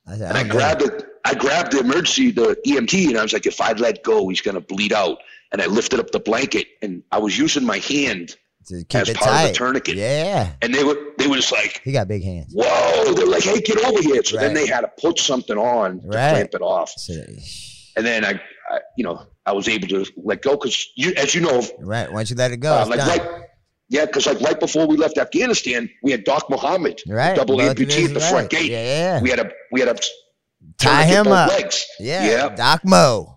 A: I
C: And I grabbed it. I grabbed the emergency, the EMT, and I was like, "If I let go, he's gonna bleed out." And I lifted up the blanket, and I was using my hand,
A: to keep
C: as
A: it
C: part of the tourniquet.
A: Yeah.
C: and they were they were just like,
A: He got big hands.
C: "Whoa!" They were like, "Hey, get over here!" So then they had to put something on to
A: Right.
C: clamp it off.
A: So,
C: And then I, I you know, I was able to let go because you, as you know,
A: right. Once you let it go,
C: uh, like
A: done.
C: right, yeah, because like right before we left Afghanistan, we had Doc Muhammad,
A: right.
C: double amputee at the
A: his
C: front gate.
A: Yeah. Yeah.
C: We had a we had a
A: Tie him up.
C: Legs.
A: Yeah.
C: Yeah.
A: Doc Mo.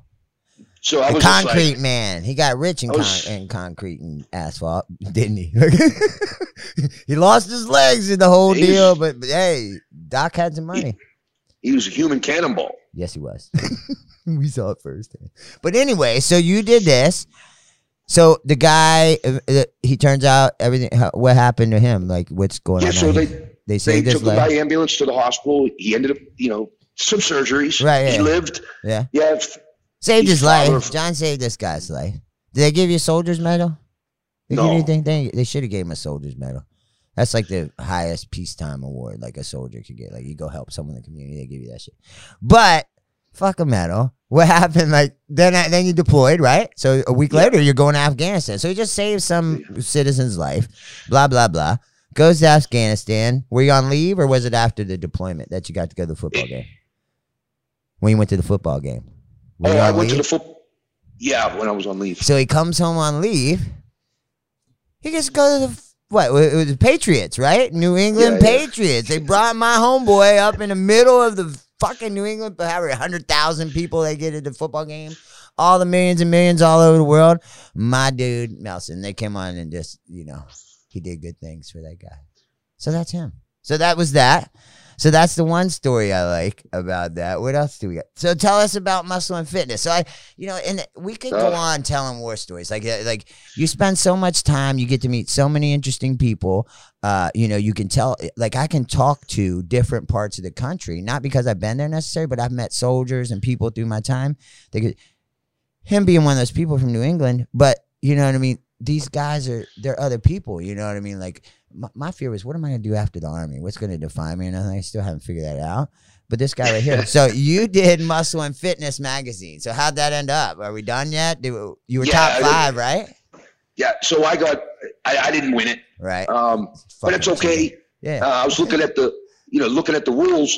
C: So I
A: The
C: was
A: concrete
C: like,
A: man. He got rich in,
C: was-
A: con- in concrete and asphalt, didn't he? he lost his legs in the whole
C: He was-
A: deal, but, but hey, Doc had some money.
C: he was a human cannonball.
A: Yes, he was. we saw it first. But anyway, so you did this. So the guy, uh, he turns out everything. What happened to him? Like, what's going
C: Yeah,
A: on?
C: so
A: now?
C: they
A: they
C: they
A: saved his
C: took him by ambulance to the hospital. He ended up, you know, some surgeries.
A: Right,
C: He
A: yeah.
C: lived.
A: Yeah,
C: Yeah.
A: saved his life.
C: father-
A: John saved this guy's life. Did they give you a soldier's medal? They give you
C: No.
A: anything? They, they should have gave him a soldier's medal. That's like the highest peacetime award, like a soldier could get. Like you go help someone in the community, they give you that shit. But fuck a medal. What happened? Like then, I- then you deployed, right? So a week
C: Yeah.
A: later, you're going to Afghanistan. So he just saved some citizen's life. Blah blah blah. Goes to Afghanistan. Were you on leave, or was it after the deployment that you got to go to the football game? When you went to the football game. Were
C: Oh,
A: you
C: I went to the foot. Yeah, when I was on leave.
A: So he comes home on leave. He gets to go to the what? It was the Patriots, right? New England
C: Yeah, yeah.
A: Patriots. They brought my homeboy up in the middle of the fucking New England. But however, hundred thousand people they get at the football game. All the millions and millions all over the world. My dude Melson. They came on and just you know he did good things for that guy. So that's him. So that was that. So that's the one story I like about that. What else do we got? So tell us about muscle and fitness. So I, you know, and we could go
C: Uh.
A: on telling war stories. Like, uh, like you spend so much time, you get to meet so many interesting people. Uh, you know, you can tell. Like, I can talk to different parts of the country, not because I've been there necessarily, but I've met soldiers and people through my time. They could, him being one of those people from New England, but you know what I mean. These guys are they're other people. You know what I mean? Like my, my fear was, what am I going to do after the army? What's going to define me? And I still haven't figured that out. But this guy right here. so you did Muscle and Fitness magazine. So how'd that end up? Are we done yet? Do, you were
C: Yeah,
A: top five, right?
C: Yeah, so I got. I, I didn't win it,
A: Right.
C: um, but it's okay.
A: Yeah.
C: Uh, I was looking at the, you know, looking at the rules.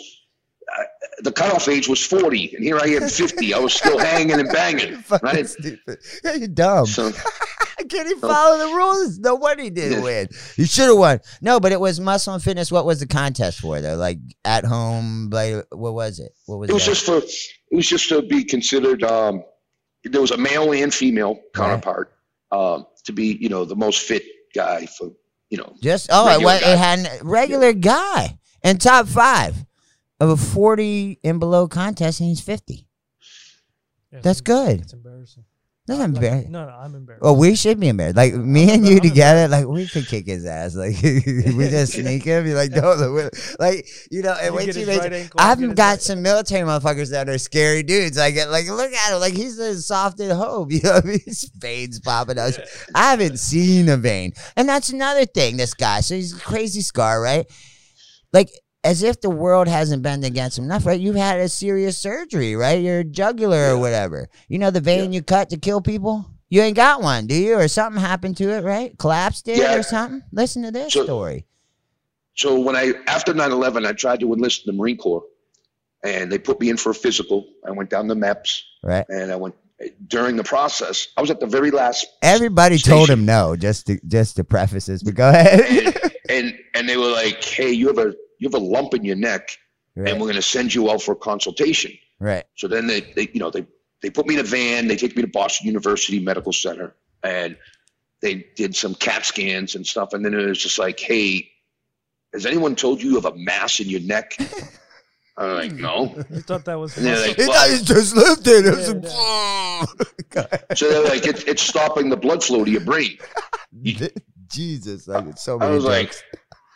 C: Uh, the cutoff age was 40, and here I am 50. I was still hanging and banging,
A: Fucking
C: right?
A: stupid. You're dumb.
C: So
A: I can't even follow the rules. No wonder he didn't
C: Yeah.
A: win. He should have won. No, but it was Muscle and Fitness. What was the contest for though? Like at home, like what was it? What was
C: it was
A: that?
C: just for, it was just to be considered. Um, there was a male and female counterpart um, to be, you know, the most fit guy for, you know,
A: Just oh, it, was, it had regular guy in top five of a forty and below contest, and he's fifty.
B: Yeah,
A: That's good.
B: Embarrassing.
A: That's embarrassing.
B: no, no, I'm embarrassed.
A: Oh, we should be embarrassed. Like me and
B: I'm
A: you together, like we could kick his ass. Like we just sneak him, be like, no, no, like you know. And wait
B: get
A: till you
B: his
A: make
B: right
A: I've got some military motherfuckers that are scary dudes. Like, like look at him, like he's as soft at home. You know, what I mean? his veins popping out. I haven't seen a vein, and that's another thing. This guy, so he's a crazy scar, right? Like as if the world hasn't been against him enough, right? You've had a serious surgery, right? Your jugular or whatever. You know the vein you cut to kill people. You ain't got one, do you? Or something happened to it, right? Collapsed it
C: Yeah.
A: or something? Listen to this
C: So-
A: story.
C: So when I after 9/11, I tried to enlist in the Marine Corps, and they put me in for a physical. I went down the MEPS,
A: Right.
C: and I went during the process. I was at the very last,
A: Everybody told him no, just to just to preface this, but go ahead.
C: and, and and they were like, "Hey, you have a you have a lump in your neck,
A: right.
C: and we're going to send you out for a consultation."
A: right.
C: So then they, they you know they they put me in a van. They take me to Boston University Medical Center, and they did some CAT scans and stuff. And then it was just like, "Hey, has anyone told you you have a mass in your neck?" I'm like, no.
B: You thought that was
C: And they're like,
A: He
C: well,
A: thought he just lifted. It was
B: Yeah,
A: a-
C: so they're like, it's, it's stopping the blood flow to your brain.
A: Jesus, like it's so
C: I
A: many
C: was like,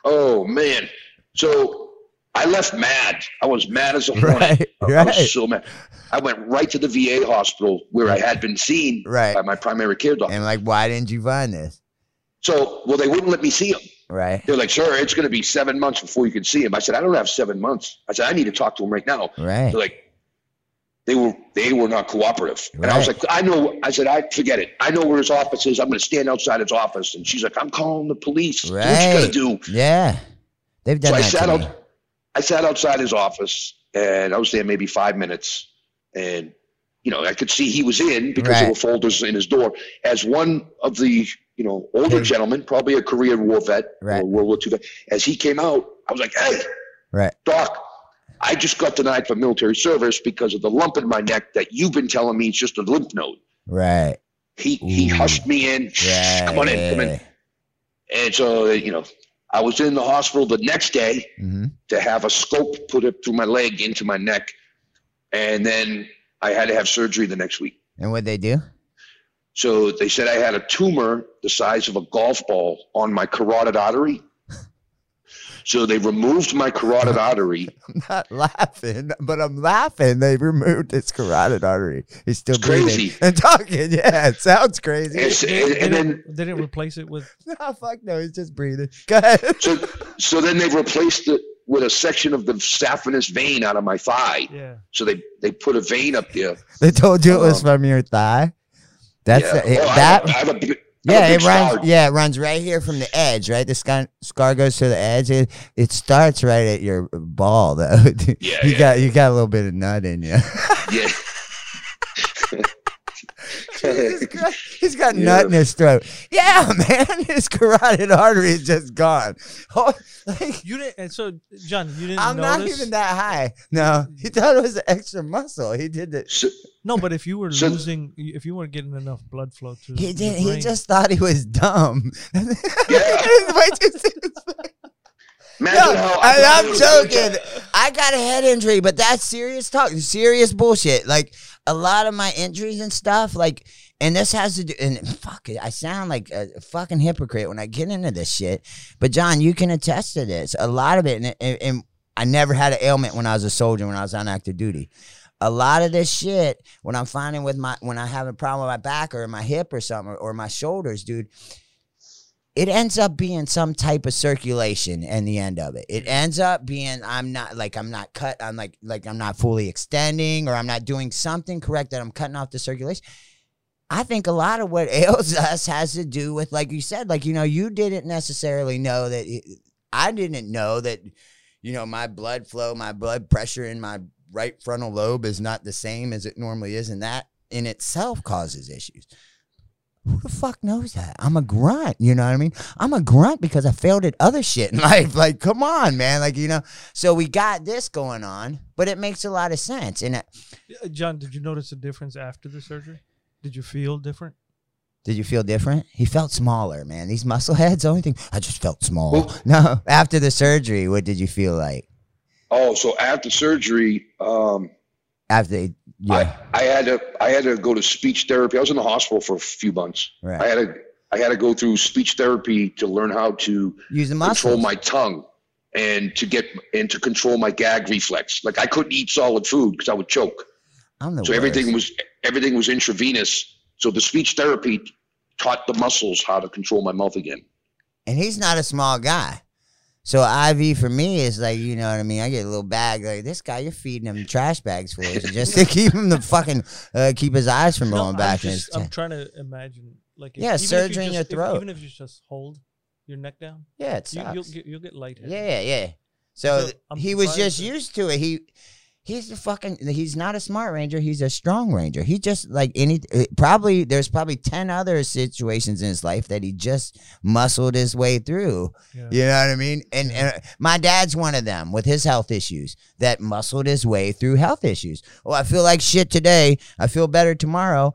C: oh man. So I left mad. I was mad as a hornet.
A: right,
C: I- I
A: right,
C: was so mad. I went right to the VA hospital where I had been seen
A: right.
C: by my primary care doctor.
A: And like, why didn't you find this?
C: So, well, they wouldn't let me see him.
A: Right,
C: They're like, sir, it's going to be seven months before you can see him. I said, I don't have seven months. I said, I need to talk to him right now.
A: right,
C: They're like, they were they were not cooperative, and I was like, I know. I said, I forget it. I know where his office is. I'm going to stand outside his office, and she's like, I'm calling the police. Do what you got to do.
A: yeah. They've done
C: So I sat out. I sat outside his office, and I was there maybe five minutes, and you know I could see he was in because there were folders in his door. As one of the you know older gentlemen, probably a Korean War vet
A: Right.
C: or World War II vet, as he came out, I was like, "Hey,
A: Right.
C: Doc, I just got denied for military service because of the lump in my neck that you've been telling me it's just a lymph node."
A: Right,
C: He he hushed me in.
A: right.
C: Come on in, come in. And so you know, I was in the hospital the next day
A: hmm
C: to have a scope put up through my leg into my neck, and then I had to have surgery the next week.
A: And what they do?
C: So they said I had a tumor the size of a golf ball on my carotid artery. So they removed my carotid artery.
A: I'm not laughing, but I'm laughing. They removed his carotid artery. He's still
C: It's
A: breathing
C: crazy.
A: and talking. Yeah, it sounds crazy.
C: And, and, and then
B: didn't, they didn't replace it with.
A: no, fuck no, he's just breathing. Go ahead.
C: so so then they replaced it with a section of the saphenous vein out of my thigh.
B: Yeah.
C: So they they put a vein up there.
A: They told you it was
C: Um,
A: from your thigh. That's
C: yeah.
A: the, it-
C: Oh, I
A: that.
C: have, I have a big, I have
A: yeah, it runs.
C: scar.
A: Yeah, it runs right here from the edge. Right, the scar, scar goes to the edge. It, it starts right at your ball, though.
C: Yeah,
A: you
C: yeah.
A: got you got a little bit of nut in you.
C: Yeah.
A: Jesus Christ. He's got
C: Yeah.
A: nut in his throat. Yeah, man, his carotid artery is just gone. Oh, like,
B: You didn't. And so, John, you didn't
A: I'm not
B: notice.
A: even that high. No, he thought it was an extra muscle. He did it.
C: So,
B: No, but if you were
C: So-
B: losing, if you weren't getting enough blood flow to
A: He did. He just thought he was dumb.
C: Yeah. Imagine
A: No,
C: how
A: I, I'm joking. I got a head injury, but that's serious talk, serious bullshit. Like a lot of my injuries and stuff, like, and this has to do. And fuck it, I sound like a fucking hypocrite when I get into this shit. But John, you can attest to this. A lot of it, and, and, and I never had an ailment when I was a soldier when I was on active duty. A lot of this shit, when I'm finding with my when I have a problem with my back or my hip or something or, or my shoulders, dude, it ends up being some type of circulation in the end of it. It ends up being I'm not like I'm not cut. I'm like like I'm not fully extending or I'm not doing something correct that I'm cutting off the circulation. I think a lot of what ails us has to do with like you said, like you know, you didn't necessarily know that. I didn't know that. You know, my blood flow, my blood pressure in my right frontal lobe is not the same as it normally is, and that in itself causes issues. Who the fuck knows that? I'm a grunt, you know what I mean? I'm a grunt because I failed at other shit in life. Like, come on, man. Like, you know, so we got this going on, but it makes a lot of sense. And it,
B: Uh, John, did you notice a difference after the surgery? Did you feel different?
A: did you feel different? He felt smaller, man. These muscle heads, the only thing I just felt small.
C: Well-
A: no, after the surgery, what did you feel like?
C: Oh, so after surgery, um,
A: After, yeah,
C: I, I had to I had to go to speech therapy. I was in the hospital for a few months. I had to I had to go through speech therapy to learn how to
A: Use the
C: control my tongue and to get and to control my gag reflex. Like I couldn't eat solid food because I would choke.
A: I'm the
C: So everything was everything was intravenous. So the speech therapy taught the muscles how to control my mouth again.
A: and he's not a small guy. So IV for me is like, you know what I mean? I get a little bag like this guy. You're feeding him trash bags for us just to keep him the fucking uh, keep his eyes from
B: No,
A: going
B: I'm
A: back
B: just- I'm trying to imagine, like, if,
A: Yeah,
B: if you
A: surgery in your
B: if-
A: throat.
B: even if you just hold your neck down,
A: yeah, it
B: you,
A: sucks.
B: you'll get you'll get lightheaded.
A: Yeah, yeah, yeah. So,
B: So,
A: th- he was just
B: that-
A: used to it. He he's a fucking he's not a smart ranger. He's a strong ranger. He just like any uh, probably there's probably ten other situations in his life that he just muscled his way through.
B: Yeah.
A: You know what I mean? And, and my dad's one of them with his health issues that muscled his way through health issues. Oh, I feel like shit today. I feel better tomorrow.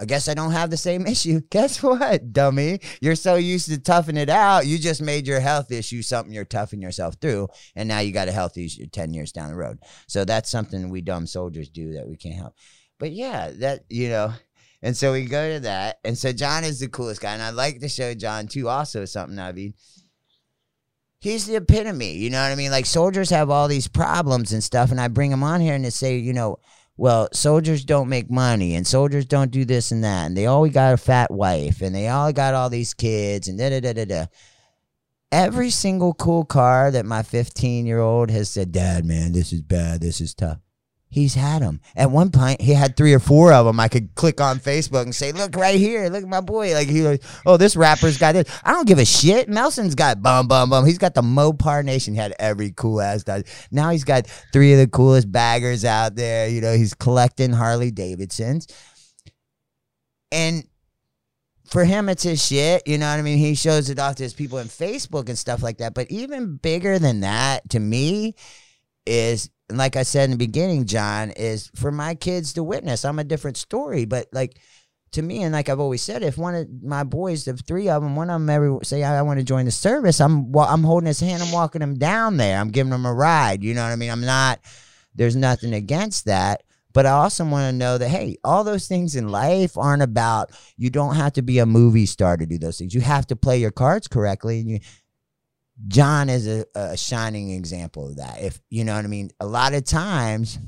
A: I guess I don't have the same issue. Guess what, dummy? You're so used to toughing it out. You just made your health issue something you're toughing yourself through. And now you got a health issue uh, 10 years down the road. So that's something we dumb soldiers do that we can't help. But yeah, that, you know, and so we go to that. And so John is the coolest guy. And I'd like to show John too also something, I mean. He's the epitome, you know what I mean? Like soldiers have all these problems and stuff, and I bring them on here and they say, you know, well, soldiers don't make money and soldiers don't do this and that. And they all got a fat wife and they all got all these kids and da da da da da. Every single cool car that my 15 year old has said, Dad, man, this is bad. This is tough. He's had them. At one point, he had three or four of them. I could click on Facebook and say, "Look right here, look at my boy." Like he, like, oh, this rapper's got this. I don't give a shit. Melson's got bum bum bum. He's got the Mopar Nation. He had every cool ass. Dog. Now he's got three of the coolest baggers out there. You know, he's collecting Harley Davidsons, and for him, it's his shit. You know what I mean? He shows it off to his people on Facebook and stuff like that. But even bigger than that, to me, is like I said in the beginning, John, is for my kids to witness. I'm a different story, but like to me, and like I've always said, if one of my boys, the three of them, one of them ever say I, I want to join the service, I'm well, I'm holding his hand, I'm walking him down there, I'm giving him a ride. You know what I mean? I'm not. There's nothing against that. But I also want to know that, hey, all those things in life aren't about, you don't have to be a movie star to do those things. You have to play your cards correctly. And you, John is a, a shining example of that. If you know what I mean, a lot of times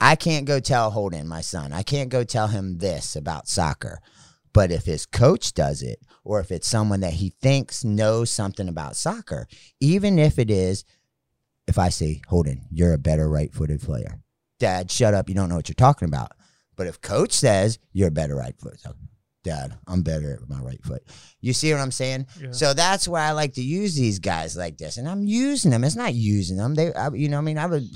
A: I can't go tell Holden, my son, I can't go tell him this about soccer. But if his coach does it, or if it's someone that he thinks knows something about soccer, even if it is, if I say, Holden, you're a better right footed player, Dad, shut up, you don't know what you're talking about. But if coach says, you're a better right footed, Dad, I'm better at my right foot. You see what I'm saying?
B: Yeah.
A: So that's why I like to use these guys like this, and I'm using them. It's not using them. They, I, you know, what I mean, I would.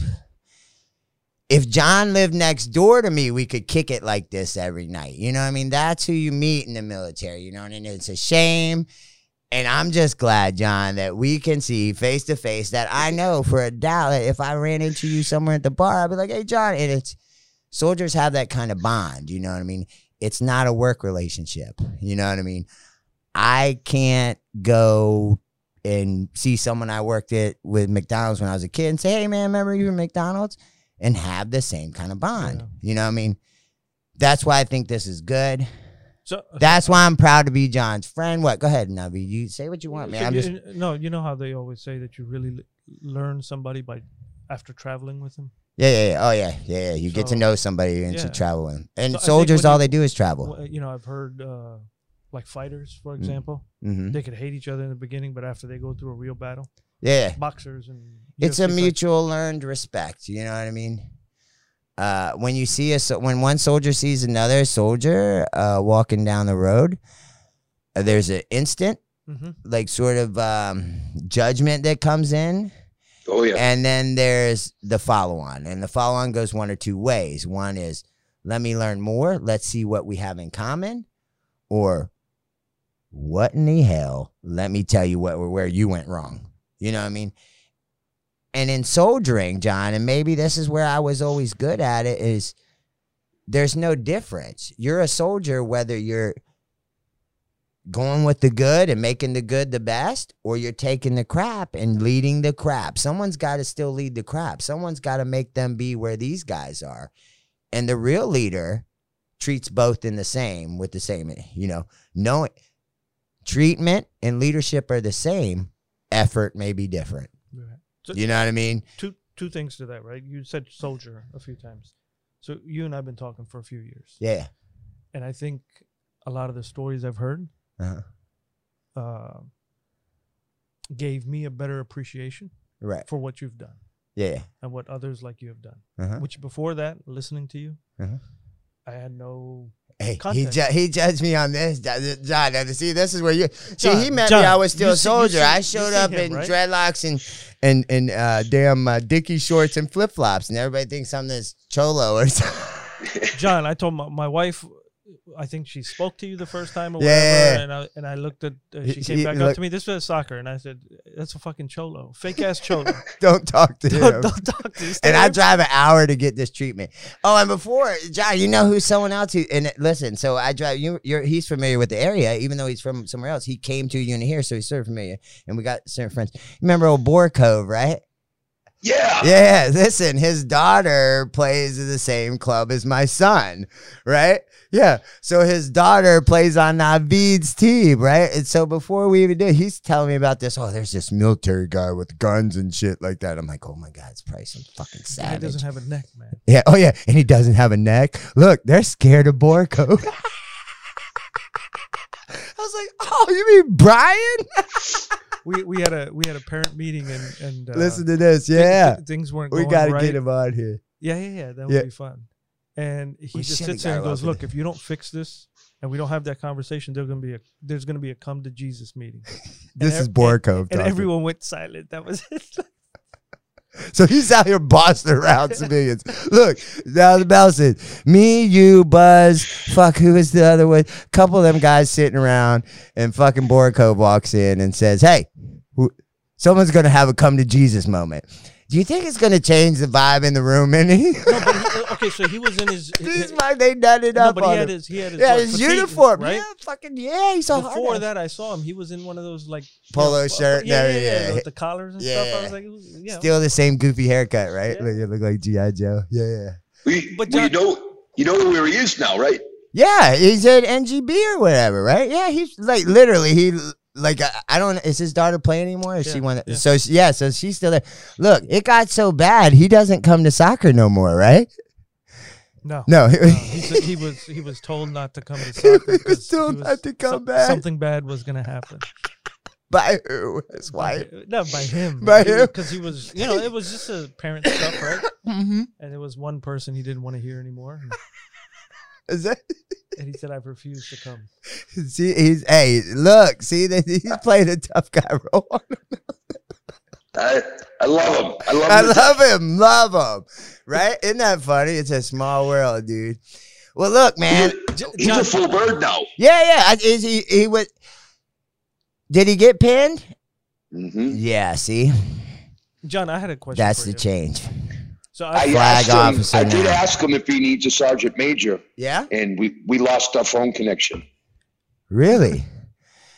A: If John lived next door to me, we could kick it like this every night. You know what I mean? That's who you meet in the military. You know, and it's a shame. And I'm just glad, John, that we can see face to face that I know for a doubt if I ran into you somewhere at the bar, I'd be like, hey, John. And it's soldiers have that kind of bond. You know what I mean? It's not a work relationship. You know what I mean? I can't go and see someone I worked at with McDonald's when I was a kid and say, hey, man, remember you were McDonald's? And have the same kind of bond.
B: Yeah.
A: You know what I mean? That's why I think this is good.
B: So uh,
A: That's why I'm proud to be John's friend. What? Go ahead, Nubby. You say what you want, man. I'm just uh,
B: no. You know how they always say that you really l- learn somebody by after traveling with them.
A: Yeah, yeah, yeah. Oh yeah, yeah, yeah. You get to
B: So-
A: know somebody and
B: yeah.
A: travel with. 'em. And
B: So I think
A: soldiers,
B: when
A: all
B: you-
A: they do is travel.
B: Well, you know, I've heard uh, like fighters, for
A: Mm.
B: example,
A: hmm
B: they could hate each other in the beginning, but after they go through a real battle,
A: Yeah,
B: boxers and
A: it's a mutual learned respect. You know what I mean? Uh, when you see a so- when one soldier sees another soldier uh, walking down the road, uh, there's an instant
B: Mhm.
A: like sort of um, judgment that comes in.
C: Oh yeah.
A: And then there's the follow on. And the follow on goes one or two ways. One is let me learn more. Let's see what we have in common. Or what in the hell? Let me tell you what where you went wrong. You know what I mean? And in soldiering, John, and maybe this is where I was always good at it, is there's no difference. You're a soldier whether you're going with the good and making the good the best, or you're taking the crap and leading the crap. Someone's got to still lead the crap. Someone's got to make them be where these guys are. And the real leader treats both in the same with the same, you know, knowing treatment and leadership are the same. Effort may be different.
B: Right. So
A: You know what I mean?
B: two two things to that, right? You said soldier a few times. So you and I've been talking for a few years,
A: Yeah.
B: and I think a lot of the stories I've heard
A: Uh-huh.
B: uh, gave me a better appreciation
A: Right.
B: for what you've done
A: Yeah.
B: and what others like you have done.
A: Uh-huh.
B: Which before that, listening to you,
A: Uh-huh.
B: I had no.
A: Hey, he, ju- he judged me on this, John. See, this is where you see. He met
B: John,
A: me. I was still a soldier.
B: see-
A: I showed up
B: him,
A: in
B: right?
A: dreadlocks and and and uh, damn uh, Dickie shorts and flip flops, and everybody thinks I'm this cholo or something.
B: John, I told my, my wife, I think she spoke to you the first time or
A: Yeah,
B: whatever,
A: yeah,
B: and I and I looked at, uh, she came back up to me. This was soccer, and I said, that's a fucking cholo, fake ass cholo.
A: Don't talk to
B: don't,
A: him.
B: don't talk to.
A: and I drive an hour to get this treatment. Oh, and before John, you know who's someone else who and listen. So I drive. You, you're he's familiar with the area, even though he's from somewhere else. He came to a unit here, so he's sort of familiar. And we got certain friends. Remember old Boar Cove, right?
C: Yeah.
A: Yeah, listen, his daughter plays in the same club as my son, right? Yeah. So his daughter plays on Navid's team, right? And so before we even did, he's telling me about this. Oh, there's this military guy with guns and shit like that. I'm like, oh my God, it's probably some fucking
B: Guy
A: He
B: doesn't have a neck, man.
A: Yeah. Oh, yeah. And he doesn't have a neck. Look, they're scared of Borco. I was like, oh, you mean Brian?
B: We we had a we had a parent meeting and and uh,
A: Listen to this.
B: thi-
A: Yeah.
B: thi- things weren't.
A: We got to
B: right.
A: get him on here.
B: Yeah, yeah, yeah. That would
A: Yeah.
B: be fun. And he
A: We
B: just sits there and goes, "Look,
A: there.
B: if you don't fix this, and we don't have that conversation, there's gonna be a there's gonna be a come to Jesus meeting."
A: This
B: ev-
A: is Borco.
B: And
A: talking.
B: everyone went silent. That was it.
A: So he's out here bossing around civilians. Look, now the bell says, me, you, Buzz, fuck, who is the other one? Couple of them guys sitting around, and fucking Borco walks in and says, hey, who, someone's going to have a come to Jesus moment. Do you think it's going to change the vibe in the room any?
B: no, but he, uh, okay, so he was in his.
A: These fuck, they done it
B: no,
A: up
B: but he had
A: him.
B: his he had his,
A: Yeah,
B: what,
A: his
B: fatigue,
A: uniform.
B: right?
A: Yeah, fucking, yeah, he's so.
B: Before
A: ass.
B: that, I saw him. He was in one of those like you
A: Polo
B: know,
A: shirt and
B: yeah, yeah,
A: everything,
B: yeah,
A: yeah.
B: with the collars and stuff. I
A: Yeah.
B: was like, was- yeah,
A: Still the same goofy haircut, right?
B: Yeah.
A: Look, you look like G.I. Joe. Yeah, yeah.
C: We,
B: But
C: well, you know, you know where he is now, right?
A: Yeah, he's at NGB or whatever, right? Yeah, he's like literally he like I, I don't is his daughter playing anymore? Or is she
B: Yeah,
A: one?
B: yeah.
A: So she- yeah, so she's still there. Look, it got so bad he doesn't come to soccer no more, right?
B: no.
A: No,
B: No, he, he was he was told not to come to soccer.
A: was
B: 'cause
A: told not to come back.
B: Something bad was gonna happen.
A: by who? His wife.
B: By, no, by him.
A: By him?
B: because he was you know it was just a parent stuff, right?
A: Mm-hmm.
B: And it was one person he didn't want to hear anymore,
A: Is that?
B: and he said, "I've refused to come."
A: See, he's hey, look, see that he's playing a tough guy role.
C: I, I love him. I love him
A: I
C: him.
A: love him, love him. Right? Isn't that funny? It's a small world, dude. Well, look, man.
C: He's, a, he's a full bird now.
A: Yeah, yeah. I- Is he? He was. Did he get pinned?
C: hmm
A: Yeah. See,
B: John, I had a question.
A: that's
B: for
A: the
B: you.
A: change.
B: So
C: I
B: I,
A: Flag
C: asked him,
A: officer
C: I did ask him if he needs a sergeant major,
A: Yeah.
C: and we, we lost our phone connection.
A: Really?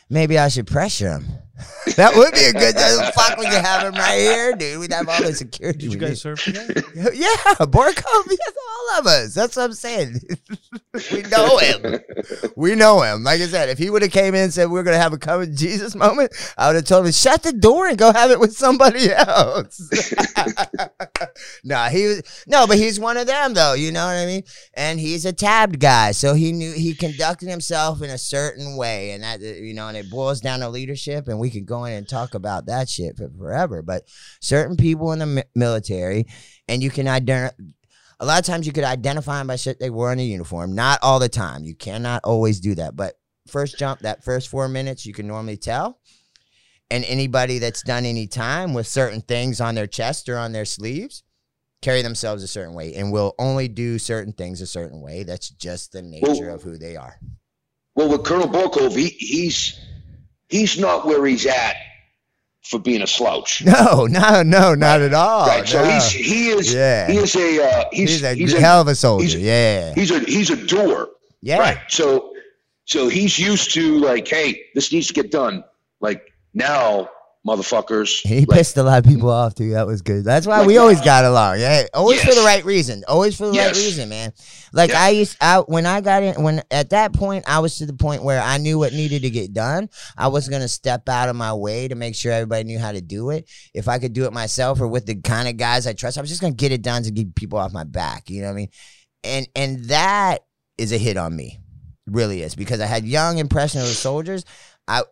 A: Maybe I should pressure him. That would be a good. Fuck, we could have him right here, dude. We'd have all the security.
B: did you guys serve together?
A: Yeah, Borkov. Yes, all of us. That's what I'm saying. we know him. We know him. Like I said, if he would have came in and said we're gonna have a come to Jesus moment, I would have told him shut the door and go have it with somebody else. no, he was no, but he's one of them though. You know what I mean? And he's a tabbed guy, so he knew he conducted himself in a certain way, and that you know, and it boils down to leadership. And we could go in and talk about that shit for forever. But certain people in the mi- military, and you can identify. A lot of times you could identify them by shit they wore in a uniform. Not all the time. You cannot always do that. But first jump, that first four minutes, you can normally tell. And anybody that's done any time with certain things on their chest or on their sleeves carry themselves a certain way and will only do certain things a certain way. That's just the nature
C: Well-
A: of who they are.
C: Well, with Colonel Borkov, he, he's he's not where he's at for being a slouch.
A: No, no, no, not at all.
C: right. So
A: no.
C: he's he is
A: Yeah.
C: he is a uh, he's
A: he's a
C: he's a,
A: hell of a soldier.
C: he's-
A: yeah.
C: he's a he's a doer.
A: Yeah.
C: Right. So so he's used to like, hey, this needs to get done. Like now, motherfuckers.
A: He
C: like,
A: pissed a lot of people off too. That was good. That's why
C: Like
A: we always got along. Yeah, always for the right reason. Always for the right reason, man. Like
C: Yeah.
A: I used, I when I got in, when at that point I was to the point where I knew what needed to get done. I was gonna step out of my way to make sure everybody knew how to do it. If I could do it myself or with the kind of guys I trust, I was just gonna get it done to get people off my back. You know what I mean? And and that is a hit on me, really is because I had young impressionable soldiers. I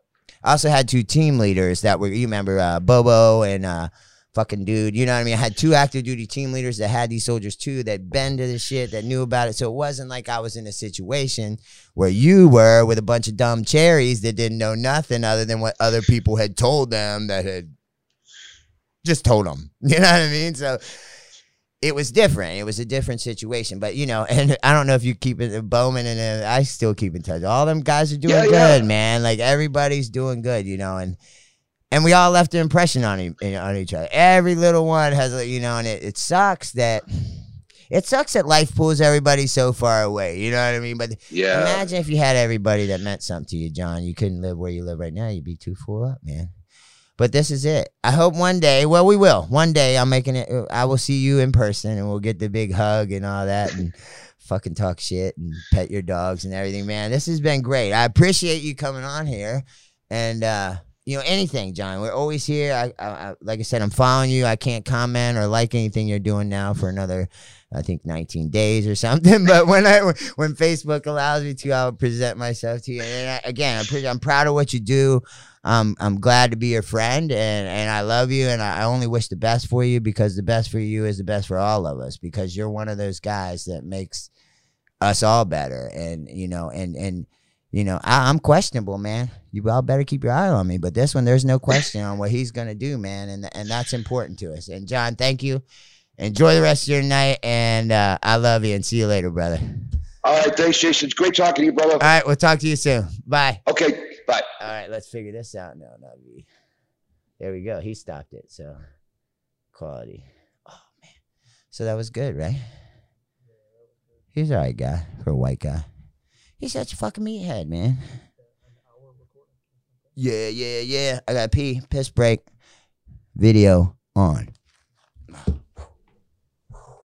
A: I also had two team leaders that were you remember uh, Bobo and uh, fucking dude. You know what I mean? I had two active duty team leaders that had these soldiers too that been to the shit that knew about it. So it wasn't like I was in a situation where you were with a bunch of dumb cherries that didn't know nothing other than what other people had told them that had just told them. You know what I mean? So it was different. It was a different situation. But you know, and I don't know if you keep it Bowman and uh, I still keep in touch. All them guys are doing
C: Yeah, yeah.
A: good, man. Like everybody's doing good, you know, and and we all left an impression on e- on each other. Every little one has, you know, and it, it sucks that it sucks that life pulls everybody so far away. You know what I mean? But
C: Yeah.
A: imagine if you had everybody that meant something to you, John. You couldn't live where you live right now. You'd be too full up, man. But this is it. I hope one day. Well, we will. One day, I'm making it. I will see you in person, and we'll get the big hug and all that, and fucking talk shit and pet your dogs and everything, man. This has been great. I appreciate you coming on here, and uh, you know anything, John. We're always here. I, I, I, like I said, I'm following you. I can't comment or like anything you're doing now for another, I think, 19 days or something. But when I when Facebook allows me to, I'll present myself to you. And I, again, I'm pretty, I'm proud of what you do. Um, I'm glad to be your friend, and and I love you, and I I only wish the best for you because the best for you is the best for all of us because you're one of those guys that makes us all better, and you know, and and you know, I, I'm questionable, man. You all better keep your eye on me, but this one, there's no question on what he's gonna do, man, and and that's important to us. And John, thank you. Enjoy the rest of your night, and uh, I love you, and see you later, brother.
C: All right. Thanks, Jason. It's great talking to you, brother.
A: All right, we'll talk to you soon. Bye.
C: Okay. Bye.
A: All right, let's figure this out. No, not me. There we go. He stopped it. So quality. Oh man. So that was good, right? He's all right guy for a white guy. He's such a fucking meathead, man. Yeah, yeah, yeah. I got pee. Piss break. Video on.